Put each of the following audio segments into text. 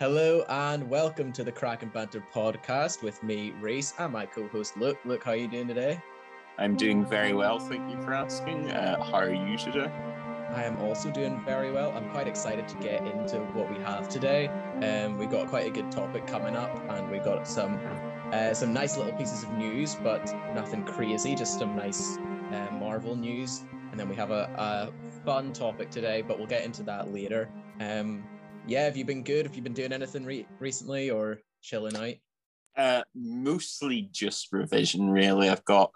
Hello and welcome to the Crack and Banter podcast with me, Reese, and my co-host Luke. Luke, how are you doing today? I'm doing very well, thank you for asking. Uh, how are you today? I am also doing very well. I'm quite excited to get into what we have today. Um, we've got quite a good topic coming up, and we've got some uh, some nice little pieces of news, but nothing crazy, just some nice uh, Marvel news. And then we have a, a fun topic today, but we'll get into that later. Um, yeah, have you been good? Have you been doing anything re- recently or chilling out? Uh, mostly just revision, really. I've got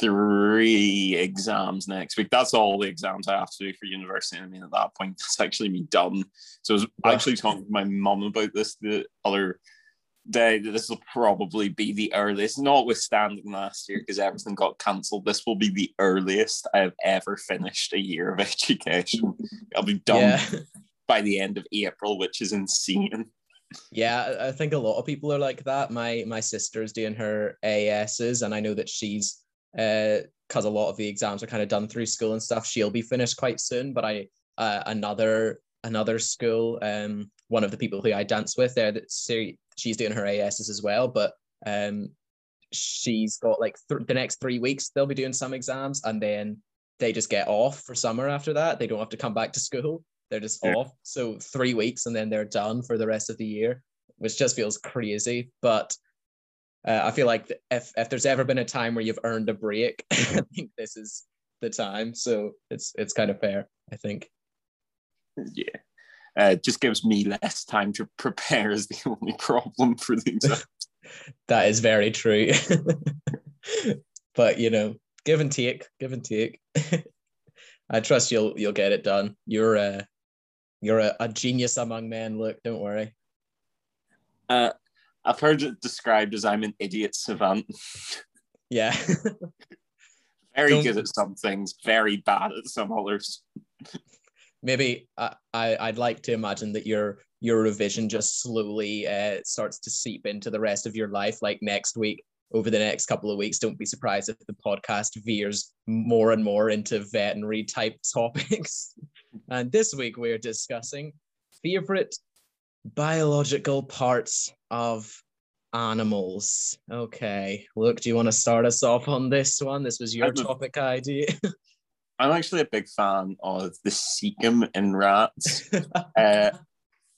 three exams next week. That's all the exams I have to do for university. I mean, at that point, it's actually me done. So I was actually talking to my mum about this the other day. That this will probably be the earliest, notwithstanding last year because everything got cancelled. This will be the earliest I've ever finished a year of education. I'll be done yeah by the end of April, which is insane. Yeah, I think a lot of people are like that. My my sister's doing her ASs, and I know that she's uh because a lot of the exams are kind of done through school and stuff. She'll be finished quite soon, but I uh, another another school, um, one of the people who I dance with there, that she's doing her ASs as well, but um, she's got like th- the next three weeks they'll be doing some exams, and then they just get off for summer after that. They don't have to come back to school. They're just yeah. off. So three weeks and then they're done for the rest of the year, which just feels crazy. But uh, I feel like if if there's ever been a time where you've earned a break, I think this is the time. So it's it's kind of fair, I think. Yeah. Uh, just gives me less time to prepare is the only problem for the exam. that is very true. but you know, give and take, give and take. I trust you'll you'll get it done. You're uh you're a, a genius among men. Look, don't worry. Uh, I've heard it described as I'm an idiot savant. Yeah. very don't... good at some things, very bad at some others. Maybe I, I I'd like to imagine that your your revision just slowly uh, starts to seep into the rest of your life. Like next week, over the next couple of weeks, don't be surprised if the podcast veers more and more into veterinary type topics. And this week we're discussing favorite biological parts of animals. Okay, Luke, do you want to start us off on this one? This was your I'm topic a, idea. I'm actually a big fan of the cecum in rats. uh,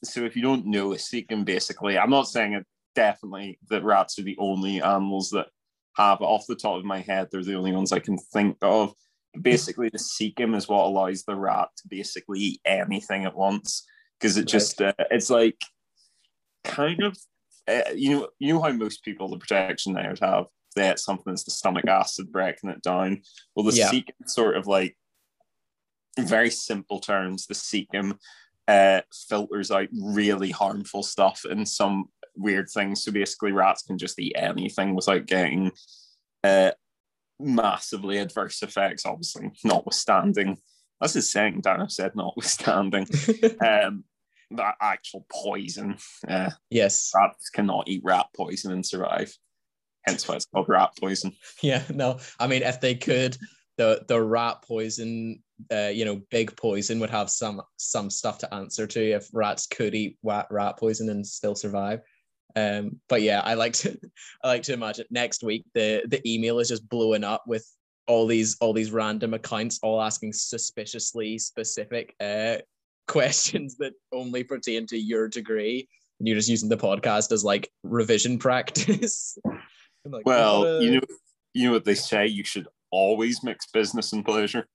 so if you don't know a cecum, basically, I'm not saying it definitely that rats are the only animals that have off the top of my head, they're the only ones I can think of. Basically the cecum is what allows the rat to basically eat anything at once because it just uh, it's like kind of uh, you know you know how most people the protection they would have that something as the stomach acid breaking it down. Well the yeah. cecum sort of like in very simple terms. The cecum uh, filters out really harmful stuff and some weird things so basically rats can just eat anything without getting uh, massively adverse effects, obviously, notwithstanding. That's his saying, Dan. Said notwithstanding. um, that actual poison. Uh, yes. Rats cannot eat rat poison and survive. Hence why it's called rat poison. Yeah, no. I mean, if they could, the the rat poison, uh, you know, big poison would have some some stuff to answer to if rats could eat rat, rat poison and still survive. Um, but yeah, I like to I like to imagine next week the the email is just blowing up with all these all these random accounts all asking suspiciously specific uh, questions that only pertain to your degree. And you're just using the podcast as like revision practice. like, well, you know, you know what they say. You should always mix business and pleasure.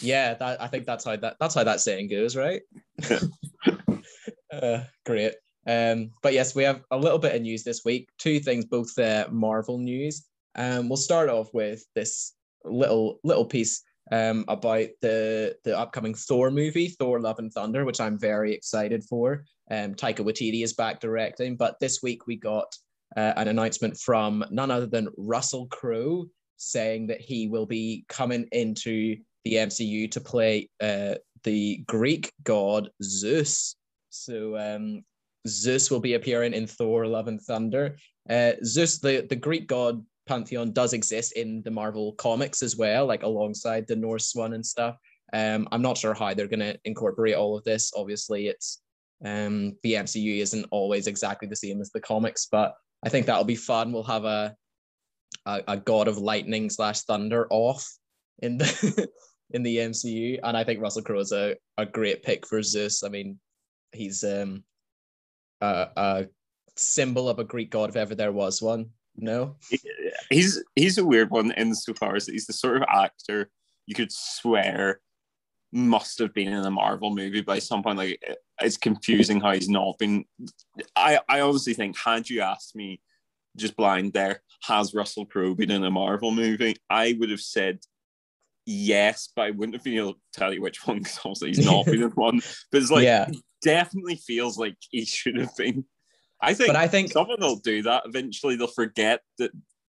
Yeah, that I think that's how that that's how that saying goes, right? uh, great. Um, but yes, we have a little bit of news this week. Two things, both uh, Marvel news. Um, we'll start off with this little little piece um, about the the upcoming Thor movie, Thor: Love and Thunder, which I'm very excited for. Um, Taika Waititi is back directing, but this week we got uh, an announcement from none other than Russell Crowe saying that he will be coming into the MCU to play uh, the Greek god Zeus. So um, Zeus will be appearing in Thor: Love and Thunder. Uh, Zeus, the the Greek god pantheon, does exist in the Marvel comics as well, like alongside the Norse one and stuff. Um, I'm not sure how they're going to incorporate all of this. Obviously, it's Um, the MCU isn't always exactly the same as the comics, but I think that'll be fun. We'll have a a, a god of lightning slash thunder off in the in the MCU, and I think Russell Crowe is a, a great pick for Zeus. I mean, he's um a, a symbol of a Greek god if ever there was one. No, he's he's a weird one insofar as he's the sort of actor you could swear must have been in a Marvel movie by some point. Like it's confusing how he's not been. I I honestly think had you asked me just blind there, has Russell Crowe been in a Marvel movie? I would have said yes, but I wouldn't have been able to tell you which one because obviously he's not been in one. But it's like yeah. Definitely feels like he should have been. I think, but I think someone will do that eventually. They'll forget that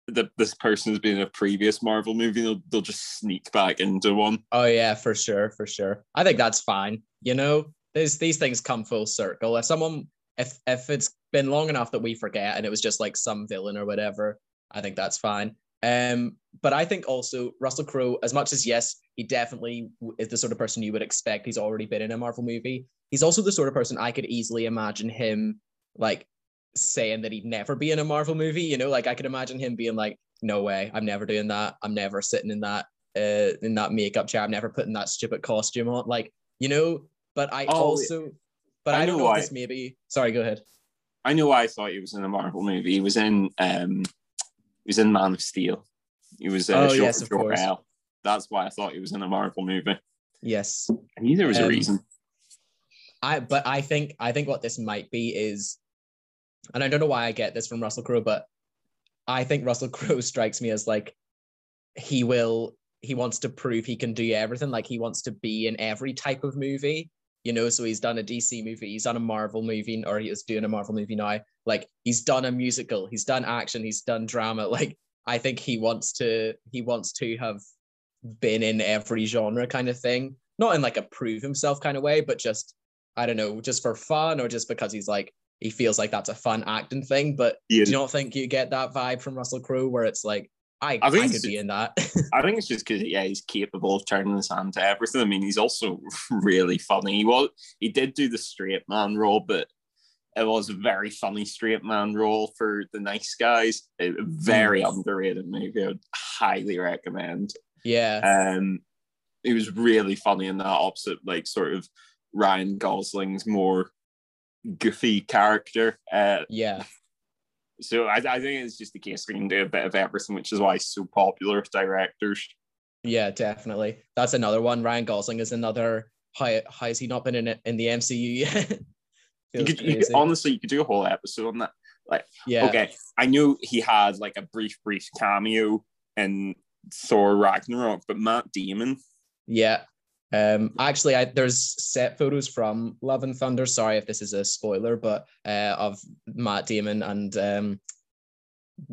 that this person has been in a previous Marvel movie. They'll, they'll just sneak back into one. Oh yeah, for sure, for sure. I think that's fine. You know, these these things come full circle. If someone, if if it's been long enough that we forget and it was just like some villain or whatever, I think that's fine. Um, but I think also Russell Crowe, as much as yes, he definitely is the sort of person you would expect. He's already been in a Marvel movie. He's also the sort of person I could easily imagine him like saying that he'd never be in a Marvel movie. You know, like I could imagine him being like, "No way, I'm never doing that. I'm never sitting in that uh in that makeup chair. I'm never putting that stupid costume on." Like, you know. But I oh, also, but I, I don't know, know this maybe. Sorry, go ahead. I know why I thought he was in a Marvel movie. He was in um was in Man of Steel. He was uh, oh, short yes, of course. That's why I thought he was in a Marvel movie. Yes. I knew there was um, a reason. I but I think I think what this might be is, and I don't know why I get this from Russell Crowe, but I think Russell Crowe strikes me as like he will he wants to prove he can do everything. Like he wants to be in every type of movie you know so he's done a dc movie he's done a marvel movie or he is doing a marvel movie now. Like he's done a musical he's done action he's done drama. Like i think he wants to he wants to have been in every genre kind of thing. Not in like a prove himself kind of way but just i don't know just for fun or just because he's like he feels like that's a fun acting thing. But yeah. do you not think you get that vibe from russell crowe where it's like I, I, think I could be in that. I think it's just because yeah, he's capable of turning his hand to everything. I mean, he's also really funny. He was he did do the straight man role, but it was a very funny straight man role for the nice guys. A very mm. underrated movie. I would highly recommend. Yeah. Um, he was really funny in that opposite, like sort of Ryan Gosling's more goofy character. Uh, yeah. So I, I think it's just the case we can do a bit of everything, which is why he's so popular with directors. Yeah, definitely. That's another one. Ryan Gosling is another. How, how has he not been in it in the MCU yet? you could, you could, honestly, you could do a whole episode on that. Like, yeah, okay, I knew he had like a brief, brief cameo in Thor Ragnarok, but Matt Damon. Yeah, um, actually, I, there's set photos from Love and Thunder. Sorry if this is a spoiler, but uh, of Matt Damon and um,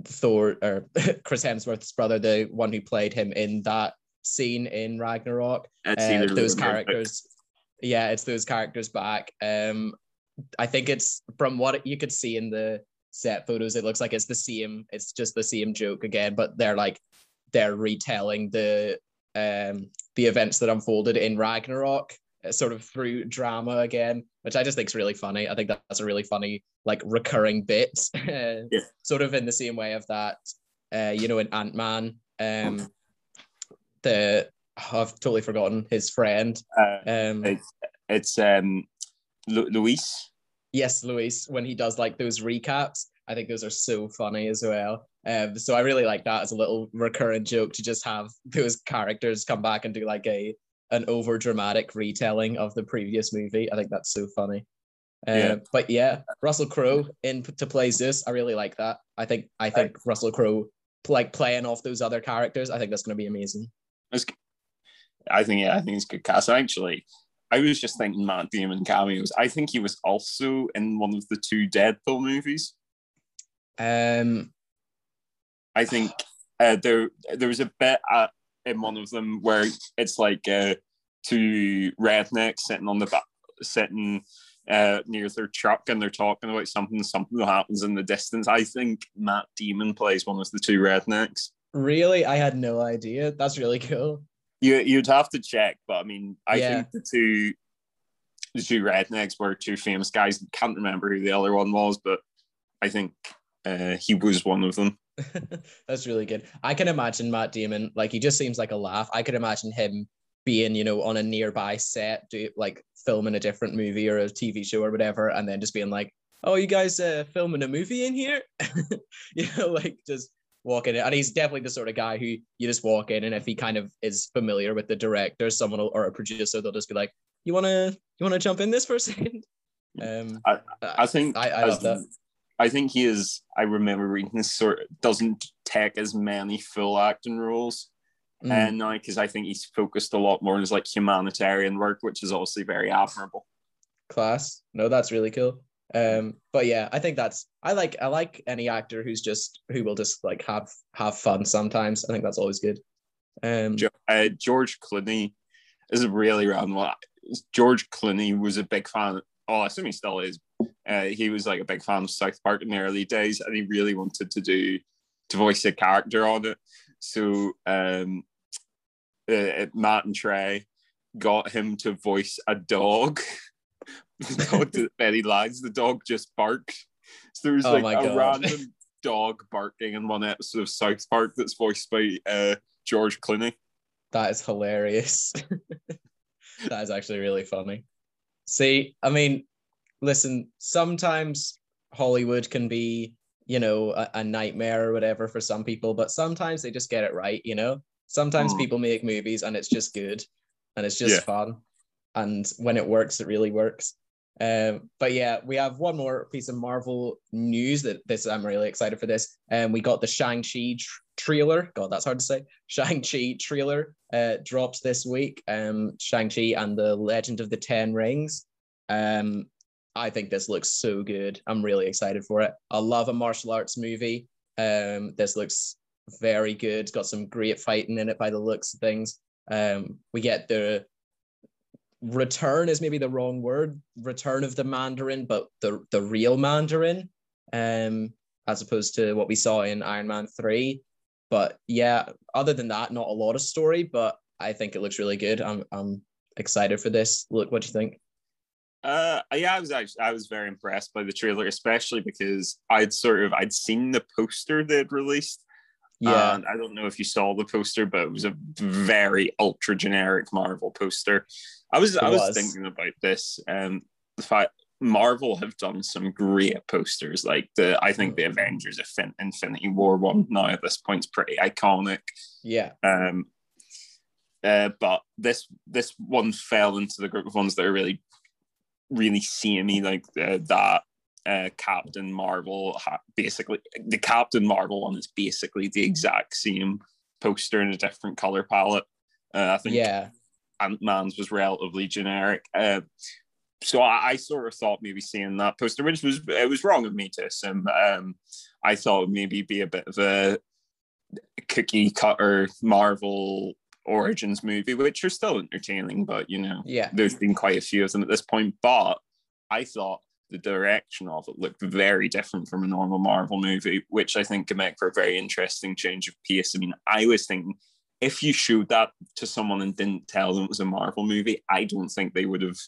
Thor or Chris Hemsworth's brother, the one who played him in that scene in Ragnarok. Uh, those characters. Yeah, it's those characters back. Um, I think it's from what you could see in the set photos. It looks like it's the same. It's just the same joke again, but they're like they're retelling the um, the events that unfolded in Ragnarok, uh, sort of through drama again, which I just think is really funny. I think that's a really funny, like recurring bit, yeah. sort of in the same way of that, uh, you know, in Ant Man, um, the oh, I've totally forgotten his friend. Uh, um, it's it's um, Lu- Luis. Yes, Luis. When he does like those recaps, I think those are so funny as well. Um, so I really like that as a little recurrent joke to just have those characters come back and do like a an over dramatic retelling of the previous movie. I think that's so funny. Uh, yeah. But yeah, Russell Crowe in to play Zeus, I really like that. I think I think I, Russell Crowe like playing off those other characters. I think that's going to be amazing. I think yeah, I think it's good cast. Actually, I was just thinking Matt Damon cameos. I think he was also in one of the two Deadpool movies. Um, I think uh, there there was a bit at, in one of them where it's like uh, two rednecks sitting on the back, sitting uh, near their truck and they're talking about something. Something that happens in the distance. I think Matt Damon plays one of the two rednecks. Really, I had no idea. That's really cool. You you'd have to check, but I mean, I yeah. think the two the two rednecks were two famous guys. Can't remember who the other one was, but I think uh, he was one of them. That's really good. I can imagine Matt Damon, like he just seems like a laugh. I could imagine him being, you know, on a nearby set, do like filming a different movie or a TV show or whatever, and then just being like, "Oh, you guys uh, filming a movie in here?" you know, like just walking in. And he's definitely the sort of guy who you just walk in, and if he kind of is familiar with the director, someone will, or a producer, they'll just be like, "You wanna, you wanna jump in this for a second? Um, I, I think I, I love that. I think he is. I remember reading this sort of doesn't take as many full acting roles, mm. and now because I think he's focused a lot more on his like humanitarian work, which is obviously very admirable. Class. No, that's really cool. Um, but yeah, I think that's I like I like any actor who's just who will just like have have fun sometimes. I think that's always good. Um, uh, George Clooney is a really round one. George Clooney was a big fan. Oh, I assume he still is, uh, he was like a big fan of South Park in the early days, and he really wanted to do to voice a character on it. So um, uh, Matt and Trey got him to voice a dog. the dog that Betty lies, the dog just barked. So there's oh like a God. random dog barking in one episode of South Park that's voiced by uh, George Clooney. That is hilarious. that is actually really funny. See, I mean, listen, sometimes Hollywood can be, you know, a, a, nightmare or whatever for some people, but sometimes they just get it right, you know? Sometimes mm. people make movies and it's just good and it's just yeah. fun. And when it works, it really works. Um, but yeah, we have one more piece of Marvel news that this I'm really excited for this. And um, we got the Shang-Chi tr- trailer. God, that's hard to say. Shang-Chi trailer uh, drops this week. Um, Shang-Chi and the Legend of the Ten Rings. Um, I think this looks so good. I'm really excited for it. I love a martial arts movie. Um, this looks very good. It's got some great fighting in it by the looks of things. Um, we get the return is maybe the wrong word, return of the Mandarin, but the the real Mandarin, um, as opposed to what we saw in Iron Man three. But yeah, other than that, not a lot of story, but I think it looks really good. I'm I'm excited for this. Luke, what do you think? Uh, yeah, I was actually I was very impressed by the trailer, especially because I'd sort of I'd seen the poster they'd released. Yeah, and I don't know if you saw the poster, but it was a very ultra generic Marvel poster. I was I was, thinking about this, and the fact Marvel have done some great posters. Like the I think the mm. Avengers Infinity War one now at this point is pretty iconic. Yeah. Um. Uh, but this this one fell into the group of ones that are really really samey like uh, that uh, Captain Marvel basically the Captain Marvel one is basically the exact same poster in a different color palette. Uh, I think yeah, Ant Man's was relatively generic. Uh, so I, I, sort of thought maybe seeing that poster, which was it was wrong of me to assume. Um, I thought maybe be a bit of a cookie cutter Marvel origins movie, which are still entertaining, but you know, yeah, there's been quite a few of them at this point. But I thought the direction of it looked very different from a normal Marvel movie, which I think can make for a very interesting change of pace. I mean, I was thinking if you showed that to someone and didn't tell them it was a Marvel movie, I don't think they would have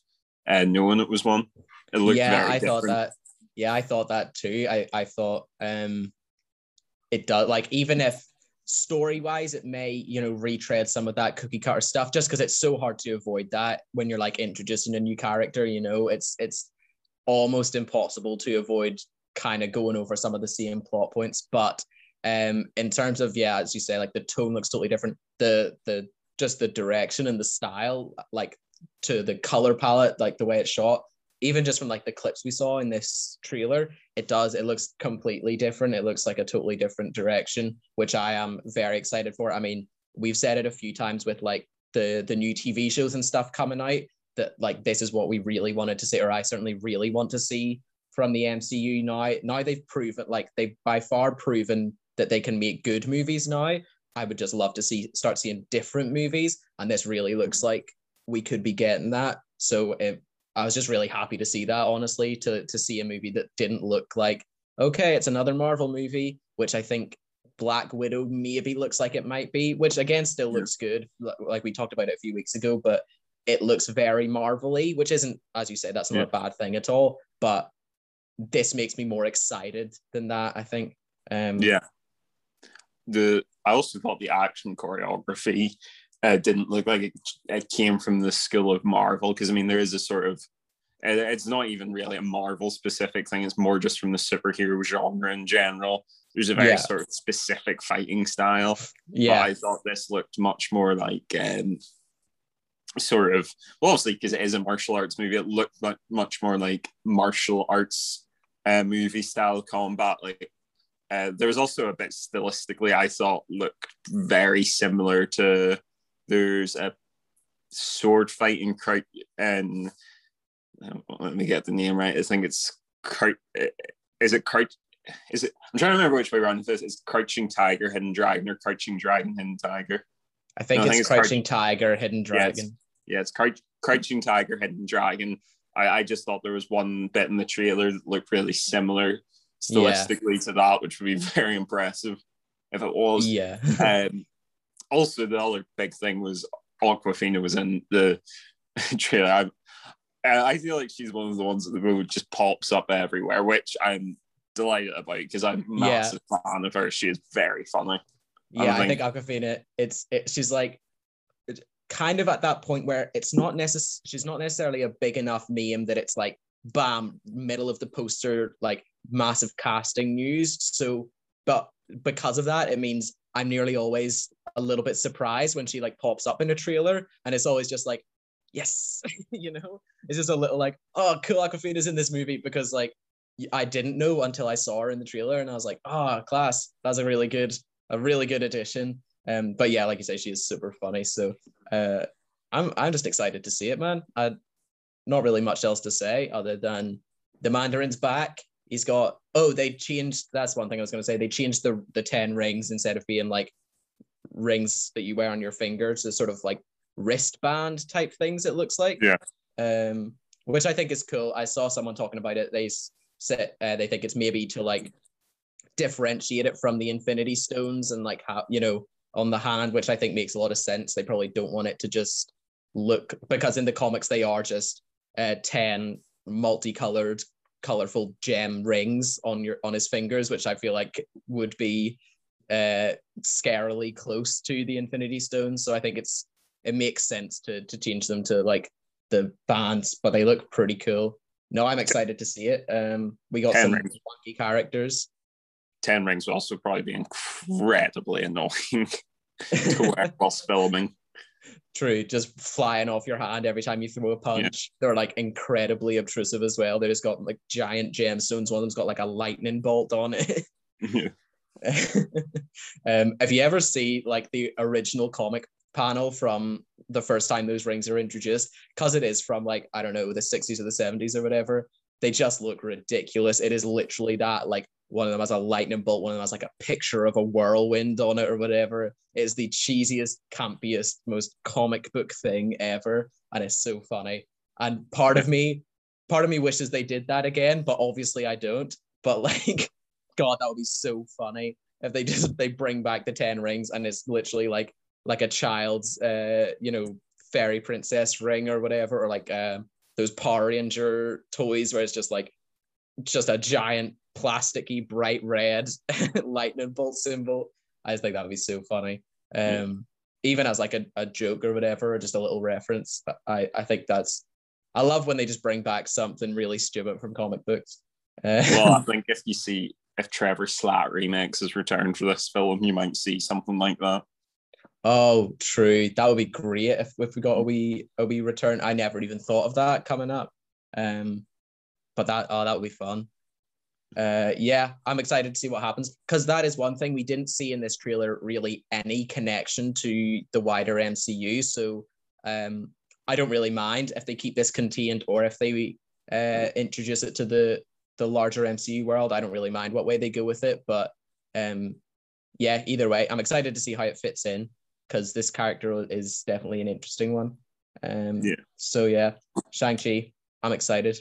uh, known it was one. It looked yeah, I different. thought that. Yeah, I thought that too. I I thought um, it does like even if story wise it may you know retread some of that cookie cutter stuff just because it's so hard to avoid that when you're like introducing a new character you know? It's it's almost impossible to avoid kind of going over some of the same plot points but um in terms of yeah as you say like the tone looks totally different the the just the direction and the style like to the color palette like the way it's shot even just from like the clips we saw in this trailer, it does, it looks completely different. It looks like a totally different direction, which I am very excited for. I mean, we've said it a few times with like the the new TV shows and stuff coming out that like this is what we really wanted to see, or I certainly really want to see from the MCU now. Now they've proven like they've by far proven that they can make good movies now. I would just love to see start seeing different movies, and this really looks like we could be getting that. So it, I was just really happy to see that, honestly, to to see a movie that didn't look like okay, it's another Marvel movie, which I think Black Widow maybe looks like it might be, which again still looks good, like we talked about it a few weeks ago, but it looks very marvelly, which isn't, as you said, that's not yeah. a bad thing at all. But this makes me more excited than that. I think. Um, yeah. The I also thought the action choreography uh, didn't look like it, it came from the skill of Marvel because I mean there is a sort of it's not even really a Marvel specific thing. It's more just from the superhero genre in general. There's a very yeah. sort of specific fighting style. Yeah, but I thought this looked much more like um, sort of well, obviously because it is a martial arts movie. It looked much more like martial arts uh, movie style combat. Like uh, there was also a bit stylistically, I thought looked very similar to. There's a sword fighting crowd and let me get the name right. I think it's is it crouch is it I'm trying to remember which way around this is. Crouching tiger hidden dragon or crouching dragon hidden tiger. I think, no, it's, I think it's crouching tiger hidden dragon yeah, it's, yeah, it's crouch, crouching tiger hidden dragon. I, I just thought there was one bit in the trailer that looked really similar stylistically yeah. to that which would be very impressive if it was. Yeah. Um, also the other big thing was Awkwafina was in the trailer I, and I feel like she's one of the ones that the movie just pops up everywhere, which I'm delighted about because I'm a massive yeah. fan of her. She is very funny. Yeah, I think, I think Awkwafina, it's it, she's like kind of at that point where it's not necess- she's not necessarily a big enough meme that it's like bam middle of the poster like massive casting news so but because of that it means i'm nearly always a little bit surprised when she like pops up in a trailer and it's always just like yes, you know, it's just a little like, oh, cool, Awkwafina's in this movie because like I didn't know until I saw her in the trailer, and I was like, oh, class, that's a really good, a really good addition. Um, but yeah, like you say, she is super funny. So uh, I'm I'm just excited to see it, man. I not really much else to say other than the Mandarin's back. He's got oh, they changed. That's one thing I was going to say. They changed the the ten rings instead of being like rings that you wear on your fingers to sort of like wristband type things. It looks like. Yeah. Um, which I think is cool. I saw someone talking about it. They said uh, they think it's maybe to like differentiate it from the Infinity Stones and like how you know on the hand, which I think makes a lot of sense. They probably don't want it to just look because in the comics they are just uh, ten multicolored, colorful gem rings on your on his fingers, which I feel like would be uh scarily close to the Infinity Stones. So I think it's it makes sense to to change them to like the bands, but they look pretty cool. No, I'm excited to see it. Um, we got Ten some rings. funky characters. Ten rings will also probably be incredibly annoying to wear whilst filming. True, just flying off your hand every time you throw a punch. Yeah. They're like incredibly obtrusive as well. They just got like giant gemstones. One of them's got like a lightning bolt on it. Yeah. um, if you ever see like the original comic panel from the first time those rings are introduced because it is from like i don't know the 60s or the 70s or whatever they just look ridiculous it is literally that like one of them has a lightning bolt one of them has like a picture of a whirlwind on it or whatever. It's the cheesiest campiest most comic book thing ever and it's so funny. And part of me part of me wishes they did that again but obviously i don't. But like god that would be so funny if they just they bring back the 10 rings and it's literally like like a child's uh you know fairy princess ring or whatever or like uh, those power ranger toys where it's just like just a giant plasticky bright red lightning bolt symbol i just think that would be so funny um yeah. even as like a, a joke or whatever or just a little reference i i think that's i love when they just bring back something really stupid from comic books uh, well i think if you see if trevor slattery makes his return for this film you might see something like that Oh, true. That would be great if, if we got a wee a wee return. I never even thought of that coming up. Um, but that oh that would be fun. Uh, yeah, I'm excited to see what happens because that is one thing we didn't see in this trailer really any connection to the wider MCU. So um, I don't really mind if they keep this contained or if they uh, introduce it to the the larger MCU world. I don't really mind what way they go with it, but um, yeah, either way, I'm excited to see how it fits in because this character is definitely an interesting one. Um, yeah. So yeah, Shang Chi, I'm excited.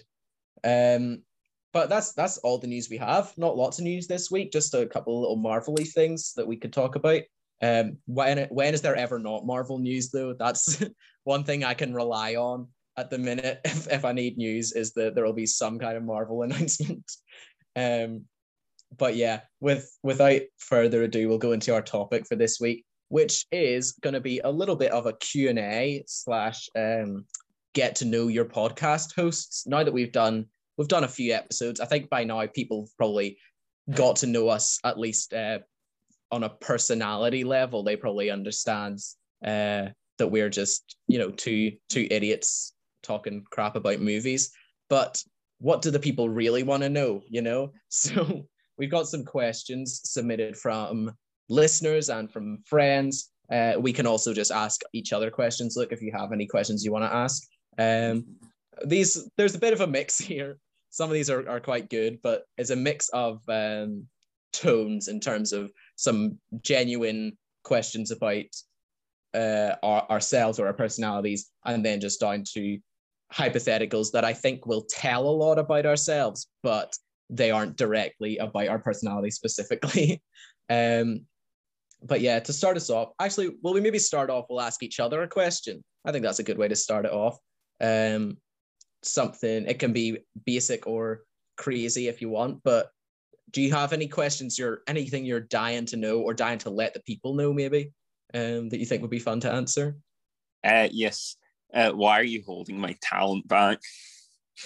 Um, but that's that's all the news we have. Not lots of news this week. Just a couple little Marvelly things that we could talk about. Um, when when is there ever not Marvel news though? That's one thing I can rely on at the minute. If, if I need news, is that there will be some kind of Marvel announcement. Um, but yeah, with without further ado, we'll go into our topic for this week, which is going to be a little bit of a Q and A slash um, get to know your podcast hosts. Now that we've done we've done a few episodes, I think by now people probably got to know us at least uh, on a personality level. They probably understand uh, that we're just you know two two idiots talking crap about movies. But what do the people really want to know? You know, so we've got some questions submitted from listeners and from friends. Uh, we can also just ask each other questions. Luke, if you have any questions you want to ask. Um, these there's a bit of a mix here. Some of these are, are quite good, but it's a mix of um, tones in terms of some genuine questions about uh, our, ourselves or our personalities, and then just down to hypotheticals that I think will tell a lot about ourselves, but they aren't directly about our personality specifically. um, but yeah, to start us off, actually, will we maybe start off? We'll ask each other a question. I think that's a good way to start it off. Um, something it can be basic or crazy if you want, but do you have any questions? You're anything you're dying to know or dying to let the people know, maybe, um, that you think would be fun to answer? Uh, yes. Uh, why are you holding my talent back?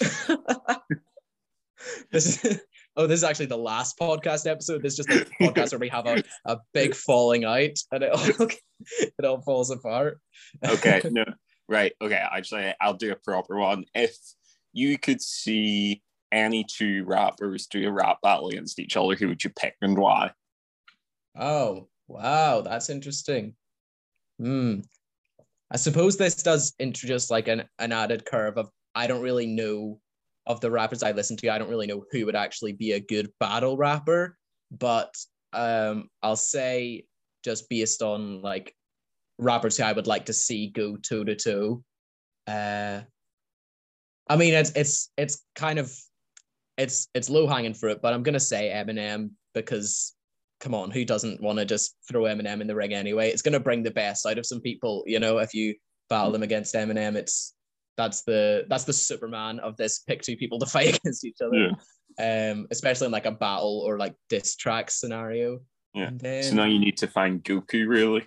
this is, oh, this is actually the last podcast episode. This is just a podcast where we have a, a big falling out and it all, it all falls apart. okay, no, right. Okay, actually, I'll do a proper one. If you could see any two rappers do a rap battle against each other, who would you pick and why? Oh, wow, that's interesting. Hmm. I suppose this does introduce like an, an added curve of I don't really know of the rappers I listen to, I don't really know who would actually be a good battle rapper, but um, I'll say just based on like rappers who I would like to see go toe to two. Uh, I mean, it's it's it's kind of it's it's low hanging fruit, but I'm gonna say Eminem because come on, who doesn't want to just throw Eminem in the ring anyway? It's gonna bring the best out of some people, you know. If you battle them against Eminem, it's that's the that's the Superman of this pick two people to fight against each other. Yeah. Um, especially in like a battle or like diss track scenario. Yeah. Then, so now you need to find Goku really.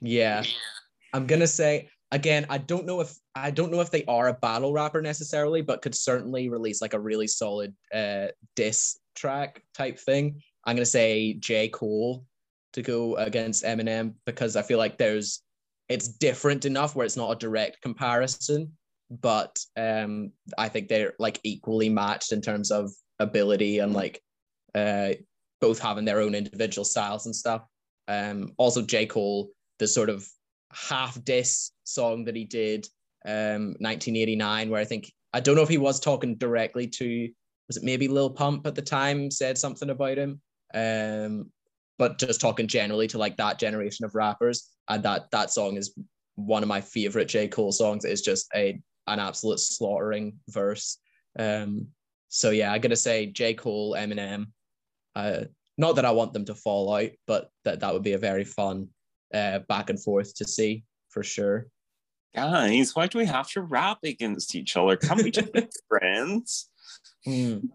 Yeah. I'm gonna say again, I don't know if I don't know if they are a battle rapper necessarily, but could certainly release like a really solid uh diss track type thing. I'm gonna say J. Cole to go against Eminem because I feel like there's it's different enough where it's not a direct comparison, but um, I think they're like equally matched in terms of ability and like uh, both having their own individual styles and stuff. Um, also, J. Cole, the sort of half diss song that he did, um, 1989, where I think I don't know if he was talking directly to was it maybe Lil Pump at the time said something about him, um, but just talking generally to like that generation of rappers and that that song is one of my favorite J Cole songs. It's just a an absolute slaughtering verse. Um, so yeah, I'm gonna say J Cole, Eminem. Uh, not that I want them to fall out, but that that would be a very fun uh, back and forth to see for sure. Guys, why do we have to rap against each other? Can't we just be friends? Mm.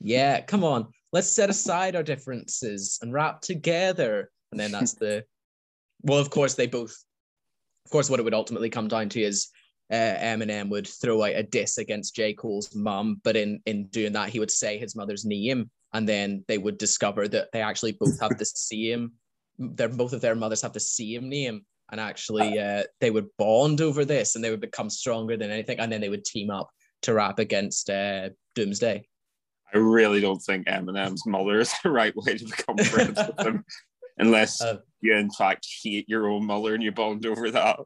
Yeah, come on. Let's set aside our differences and rap together. And then that's the well, of course, they both, of course, what it would ultimately come down to is uh, Eminem would throw out a diss against J. Cole's mom, but in in doing that, he would say his mother's name, and then they would discover that they actually both have the same. They're both of their mothers have the same name, and actually, uh, they would bond over this, and they would become stronger than anything, and then they would team up to rap against uh, Doomsday. I really don't think Eminem's mother is the right way to become friends with them, unless uh, you in fact hate your own mother and you bond over that.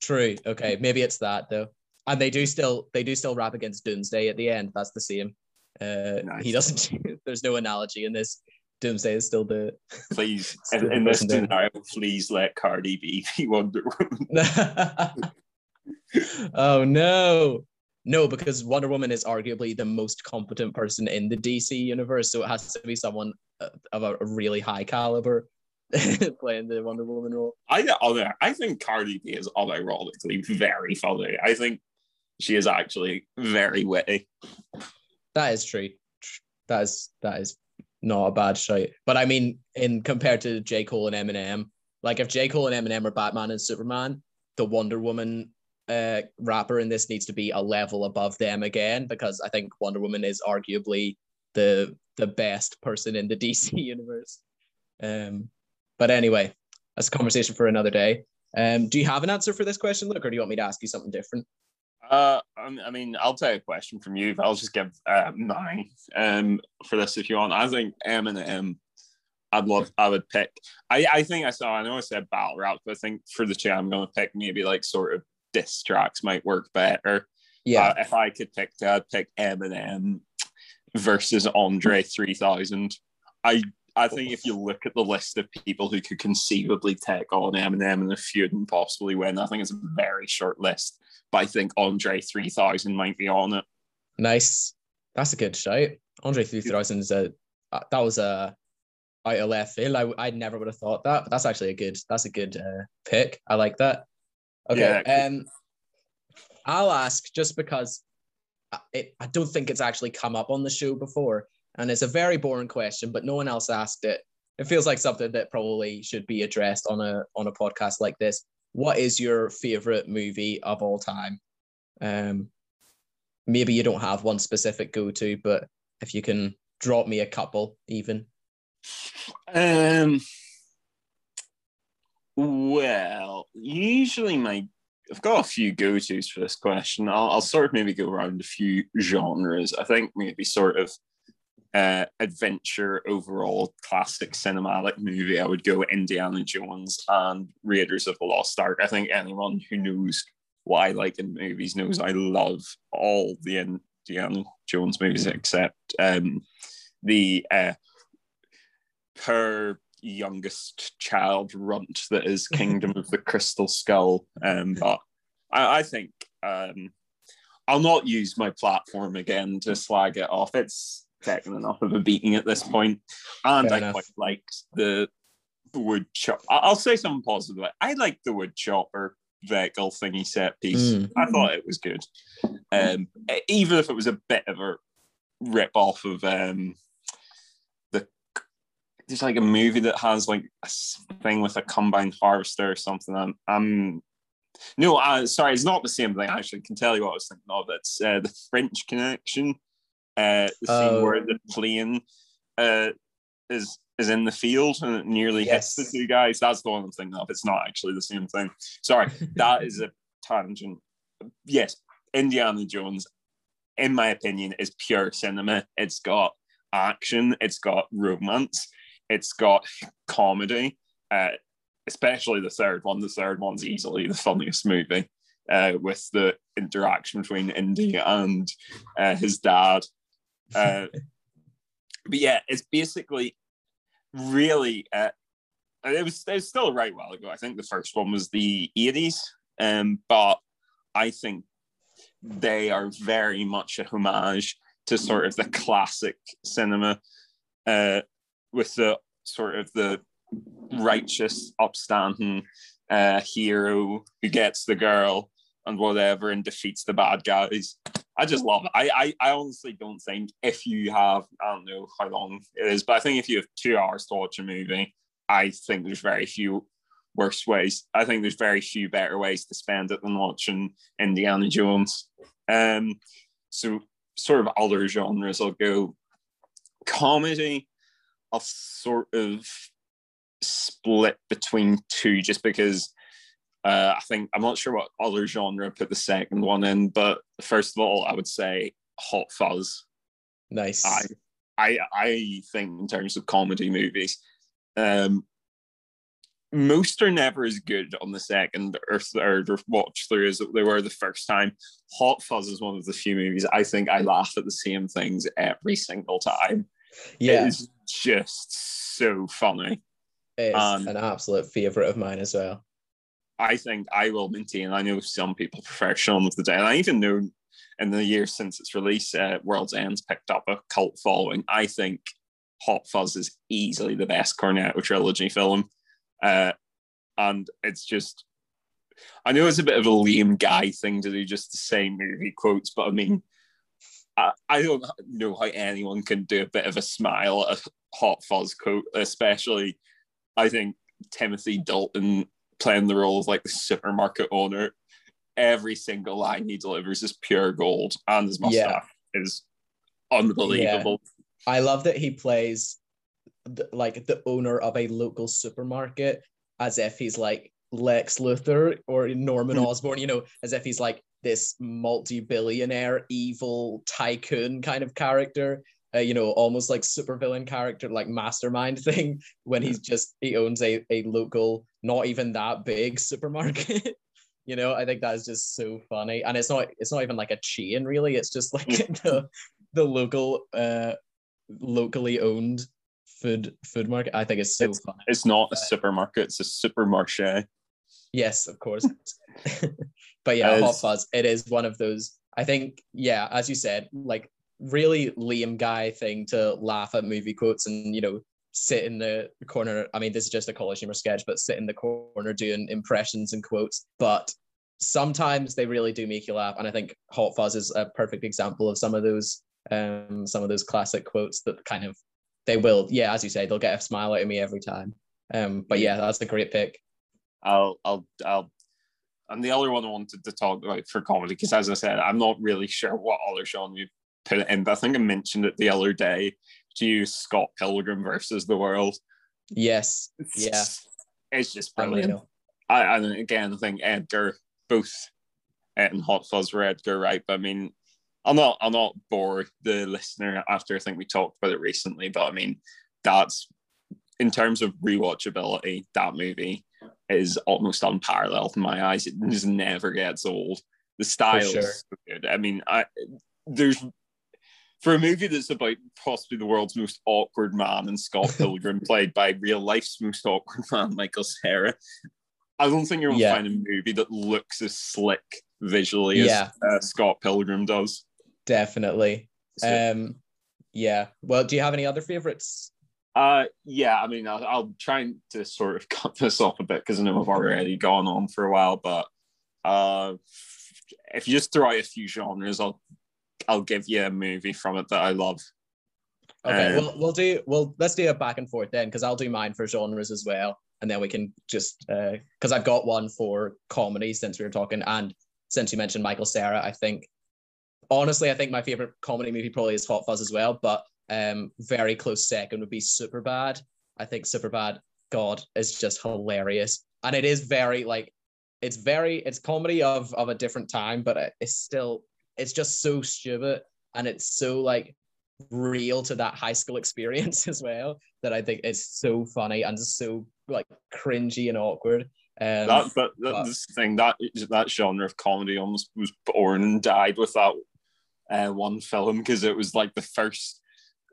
True. Okay, maybe it's that though. And they do still they do still rap against Doomsday at the end. That's the same. Uh, nice. He doesn't. there's no analogy in this. Doomsday is still the. Please, still in, in this scenario, please let Cardi B be Wonder Woman. oh no, no, because Wonder Woman is arguably the most competent person in the DC universe, so it has to be someone uh, of a really high caliber playing the Wonder Woman role. I other I think Cardi B is unironically very funny. I think she is actually very witty. That is true. That is that is not a bad shout. But I mean, in compared to J. Cole and Eminem, like if J. Cole and Eminem are Batman and Superman, the Wonder Woman uh, rapper in this needs to be a level above them again because I think Wonder Woman is arguably the the best person in the DC universe. Um, but anyway, that's a conversation for another day. Um, do you have an answer for this question, Luke, or do you want me to ask you something different? Uh, I mean, I'll take a question from you. I'll just give uh, mine um, for this if you want. I think Eminem. I'd love. I would pick. I I think I saw. I know I said battle rap, but I think for the two, I'm going to pick maybe like sort of diss tracks might work better. Yeah. Uh, if I could pick, I'd pick Eminem versus Andre 3000. I I think if you look at the list of people who could conceivably take on Eminem in a feud and possibly win, I think it's a very short list. But I think Andre 3000 might be on it. Nice. That's a good shout. Andre 3000 is a that was a out of left field. I I never would have thought that, but that's actually a good that's a good uh, pick. I like that. Okay. Yeah. Um, I'll ask just because it, I don't think it's actually come up on the show before, and it's a very boring question, but no one else asked it. It feels like something that probably should be addressed on a on a podcast like this. What is your favorite movie of all time? Um, maybe you don't have one specific go to, but if you can drop me a couple, even. Um. Well, usually my I've got a few go tos for this question. I'll, I'll, sort of maybe go around a few genres. I think maybe sort of uh, adventure overall classic cinematic movie. I would go Indiana Jones and Raiders of the Lost Ark. I think anyone who knows what I like in movies knows I love all the Indiana Jones movies except um, the uh, per youngest child runt that is Kingdom of the Crystal Skull. Um, but I, I think um, I'll not use my platform again to slag it off. It's taken enough of a beating at this point, and Fair I enough. quite liked the wood chop. I'll say something positive. I like the wood chopper vehicle thingy set piece. Mm. I thought it was good, um, even if it was a bit of a rip off of um, there's like a movie that has like a thing with a combine harvester or something. I'm, I'm no, uh, sorry, it's not the same thing. Actually, I can tell you what I was thinking of. It's uh, the French Connection, uh, the scene oh. where the plane uh, is is in the field and it nearly yes. hits the two guys. That's the one I'm thinking of. It's not actually the same thing. Sorry, that is a tangent. Yes, Indiana Jones, in my opinion, is pure cinema. It's got action, it's got romance, it's got comedy, uh, especially the third one. The third one's easily the funniest movie uh, with the interaction between Indy and uh, his dad. Uh, but yeah, it's basically really. Uh, it was it was still a right while ago. I think the first one was the eighties, um, but I think they are very much a homage to sort of the classic cinema uh, with the sort of the righteous, upstanding uh, hero who gets the girl and whatever and defeats the bad guys. I just love it. I, I, I honestly don't think if you have, I don't know how long it is, but I think if you have two hours to watch a movie, I think there's very few worse ways. I think there's very few better ways to spend it than watching Indiana Jones. Um, so sort of other genres, I'll go comedy. I'll sort of split between two just because uh, I think I'm not sure what other genre put the second one in, but first of all, I would say Hot Fuzz. Nice. I I I think in terms of comedy movies, um, most are never as good on the second or third or watch through as they were the first time. Hot Fuzz is one of the few movies I think I laugh at the same things every single time. Yeah, it's just so funny. It's um, an absolute favorite of mine as well. I think I will maintain. I know some people prefer Shaun of the Dead. I even know in the years since its release, uh, World's End's picked up a cult following. I think Hot Fuzz is easily the best Cornetto trilogy film. uh, and it's just. I know it's a bit of a lame guy thing to do, just the same movie quotes, but I mean, I, I don't know how anyone can do a bit of a smile at a Hot Fuzz quote, especially. I think Timothy Dalton playing the role of like the supermarket owner. Every single line he delivers is pure gold, and his mustache yeah. is unbelievable. Yeah. I love that he plays the, like the owner of a local supermarket as if he's like Lex Luthor or Norman hmm. Osborn, you know, as if he's like this multi-billionaire evil tycoon kind of character. Uh, you know, almost like supervillain character, like mastermind thing, when he's just he owns a, a local, not even that big supermarket. you know, I think that is just so funny. And it's not it's not even like a chain really, it's just like the the local uh locally owned food food market. I think it's so it's, funny. It's not a supermarket, it's a supermarché. Yes, of course. but yeah. Hot Fuzz, it is one of those. I think, yeah, as you said, like really Liam guy thing to laugh at movie quotes and you know sit in the corner. I mean, this is just a college humor sketch, but sit in the corner doing impressions and quotes. But sometimes they really do make you laugh, and I think Hot Fuzz is a perfect example of some of those um some of those classic quotes that kind of they will yeah as you say they'll get a smile out of me every time um but yeah that's a great pick I'll I'll I'll and the other one I wanted to talk about for comedy because as I said I'm not really sure what other genre put it in but I think I mentioned it the other day to you Scott Pilgrim versus the World yes it's yeah it's just brilliant I and again I think Edgar both Ed and Hot Fuzz were Edgar Wright but I mean I'll not I'll not bore the listener after I think we talked about it recently, but I mean that's in terms of rewatchability, that movie is almost unparalleled in my eyes. It just never gets old. The style sure. is so good. I mean, I there's for a movie that's about possibly the world's most awkward man and Scott Pilgrim played by real life's most awkward man, Michael Cera. I don't think you're gonna yeah. find a movie that looks as slick visually yeah. as uh, Scott Pilgrim does. Definitely. Um, yeah. Well, do you have any other favorites? Uh, yeah. I mean, I'll, I'll try to sort of cut this off a bit because I know I've already gone on for a while. But uh, if you just throw out a few genres, I'll I'll give you a movie from it that I love. Okay, um, we'll we'll do well. Let's do a back and forth then, because I'll do mine for genres as well, and then we can just uh because uh, I've got one for comedy since we were talking, and since you mentioned Michael Cera, I think honestly, I think my favorite comedy movie probably is Hot Fuzz as well, but um, very close second would be Superbad. I think Superbad, God, is just hilarious, and it is very like, it's very it's comedy of of a different time, but it's still it's just so stupid and it's so like real to that high school experience as well that I think it's so funny and so like cringy and awkward. Um, that, but, but this thing that that genre of comedy almost was born and died with that uh, one film because it was like the first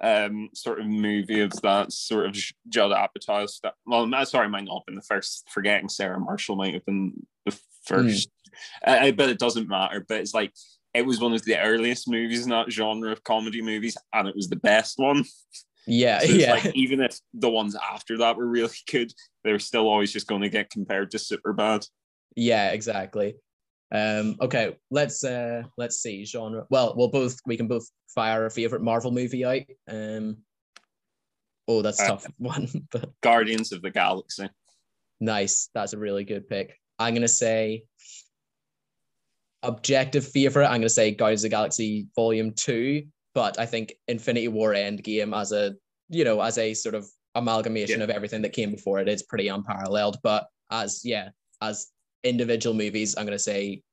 um, sort of movie of that sort of Judd Apatow stuff. Well, sorry, might not have been the first. Forgetting Sarah Marshall might have been the first. Mm. Uh, but it doesn't matter. But it's like it was one of the earliest movies in that genre of comedy movies, and it was the best one. Yeah, so yeah. Like even if the ones after that were really good, they were still always just going to get compared to superbad. Yeah, exactly. Um, okay, let's uh let's see genre. Well, we'll both we can both fire a favorite Marvel movie out. Um, oh, that's uh, tough one. But Guardians of the Galaxy. Nice, that's a really good pick. I'm gonna say objective favorite. I'm gonna say Guardians of the Galaxy Volume Two, but I think Infinity War Endgame as a you know as a sort of amalgamation yeah. of everything that came before it is pretty unparalleled. But as yeah, as individual movies, I'm going to say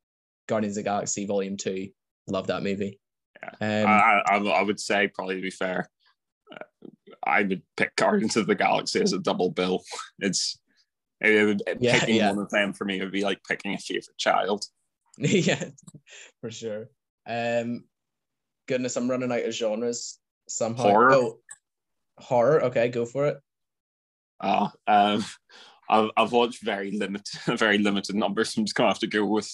Guardians of the Galaxy Volume Two. Love that movie. Yeah. Um, I, I, I, would say, probably to be fair, uh, I would pick Guardians of the Galaxy as a double bill. It's it would, yeah, picking yeah. one of them for me would be like picking a favorite child. yeah, for sure. Um, goodness, I'm running out of genres somehow. Horror. Oh, horror. Okay, go for it. Uh, um, I've, I've watched very limited, very limited numbers. I'm just gonna have to go with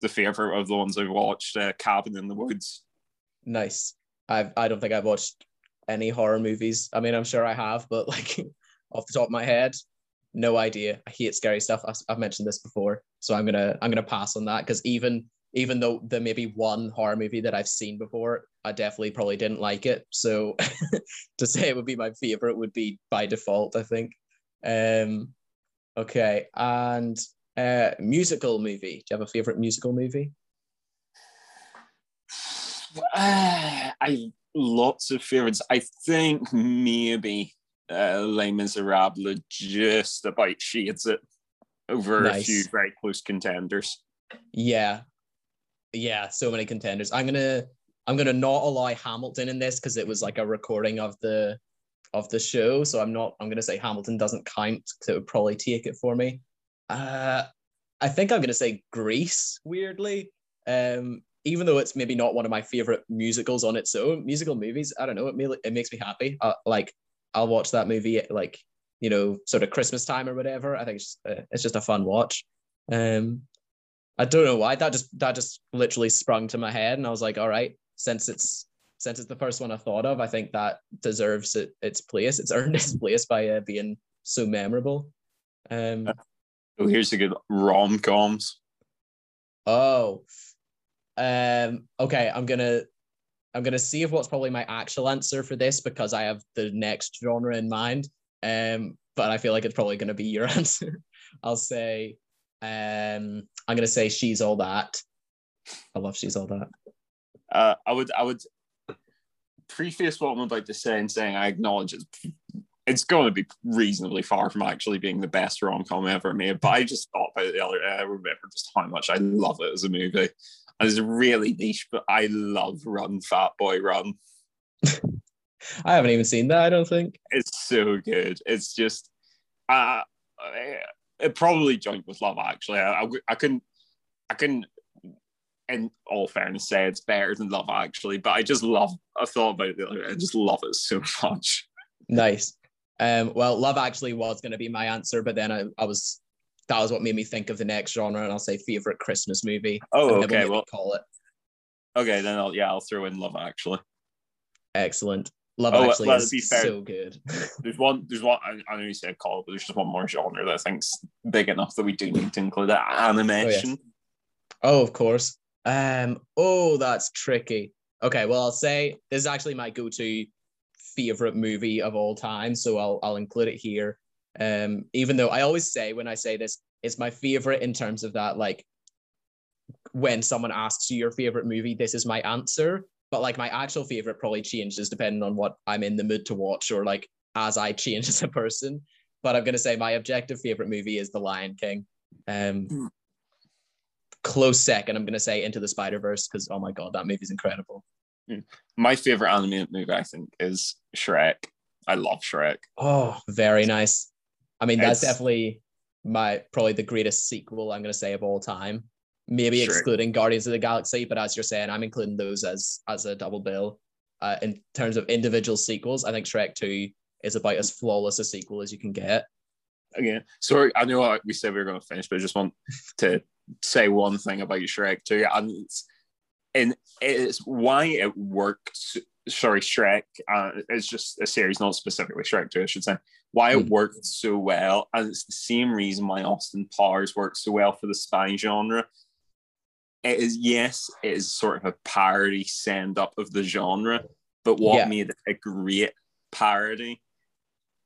the favorite of the ones I've watched, uh, Cabin in the Woods. Nice. I've I don't think I've watched any horror movies. I mean, I'm sure I have, but like off the top of my head, no idea. I hate scary stuff. I've mentioned this before, so I'm gonna I'm gonna pass on that because even even though there may be one horror movie that I've seen before, I definitely probably didn't like it. So to say it would be my favorite would be by default, I think. Um, okay, and uh, musical movie. Do you have a favorite musical movie? Uh, I lots of favorites. I think maybe uh, Les Miserables just about shades it over nice. a few very close contenders. Yeah, yeah, so many contenders. I'm gonna I'm gonna not allow Hamilton in this because it was like a recording of the of the show. So I'm not I'm gonna say Hamilton doesn't count because it would probably take it for me. Uh I think I'm gonna say Grease. weirdly. Um, even though it's maybe not one of my favorite musicals on its own, musical movies, I don't know, it, it makes me happy. Uh, like I'll watch that movie like you know sort of Christmas time or whatever. I think it's just, uh, it's just a fun watch. Um, I don't know why that just that just literally sprung to my head, and I was like, all right, since it's since it's the first one I thought of, I think that deserves it, its place. It's earned its place by uh, being so memorable. Um, oh, here's a good rom coms. Oh, um, okay. I'm gonna I'm gonna see if what's probably my actual answer for this because I have the next genre in mind. Um, but I feel like it's probably gonna be your answer. I'll say um, I'm gonna say she's all that. I love she's all that. Uh, I would I would preface what I'm about to say and saying I acknowledge it's it's going to be reasonably far from actually being the best rom com ever made. But I just thought about it the other day. I remember just how much I love it as a movie. It's really niche, but I love Run Fat Boy Run. I haven't even seen that. I don't think it's so good. It's just uh, it probably joined with Love Actually. I, I, I couldn't I couldn't in all fairness say it's better than Love Actually, but I just love I thought about it the other day. I just love it so much. Nice. Um, well, Love Actually was going to be my answer, but then I, I was that was what made me think of the next genre, and I'll say favorite Christmas movie. Oh, okay. Well, call it. Okay, then I'll yeah, I'll throw in Love Actually. Excellent. Love oh, Actually is fair, so good. there's one. There's one. I, I know you said call, but there's just one more genre that I think's big enough that we do need to include that animation. Oh, oh, of course. Um. Oh, that's tricky. Okay. Well, I'll say this is actually my go-to favorite movie of all time, so I'll I'll include it here. Um. Even though I always say when I say this, it's my favorite in terms of that, like when someone asks you your favorite movie, this is my answer but like my actual favorite probably changes depending on what I'm in the mood to watch or like as I change as a person. But I'm gonna say my objective favorite movie is The Lion King. Um, mm. close second, I'm gonna say Into the Spider Verse because oh my god, that movie's incredible. Hmm. My favorite animated movie, I think, is Shrek. I love Shrek. Oh, very nice. I mean, that's it's... definitely my probably the greatest sequel I'm gonna say of all time maybe sure. excluding Guardians of the Galaxy, but as you're saying, I'm including those as as a double bill. Uh, in terms of individual sequels, I think Shrek Two is about as flawless a sequel as you can get. Again, sorry, I know we said we were going to finish, but I just want to say one thing about Shrek Two, and it's, and it's why it worked. Sorry, Shrek. Uh, it's just a series, not specifically Shrek Two. I should say why it mm. worked so well, and it's the same reason why Austin Powers works so well for the spy genre it is yes, it is sort of a parody send up of the genre, but what yeah. made it a great parody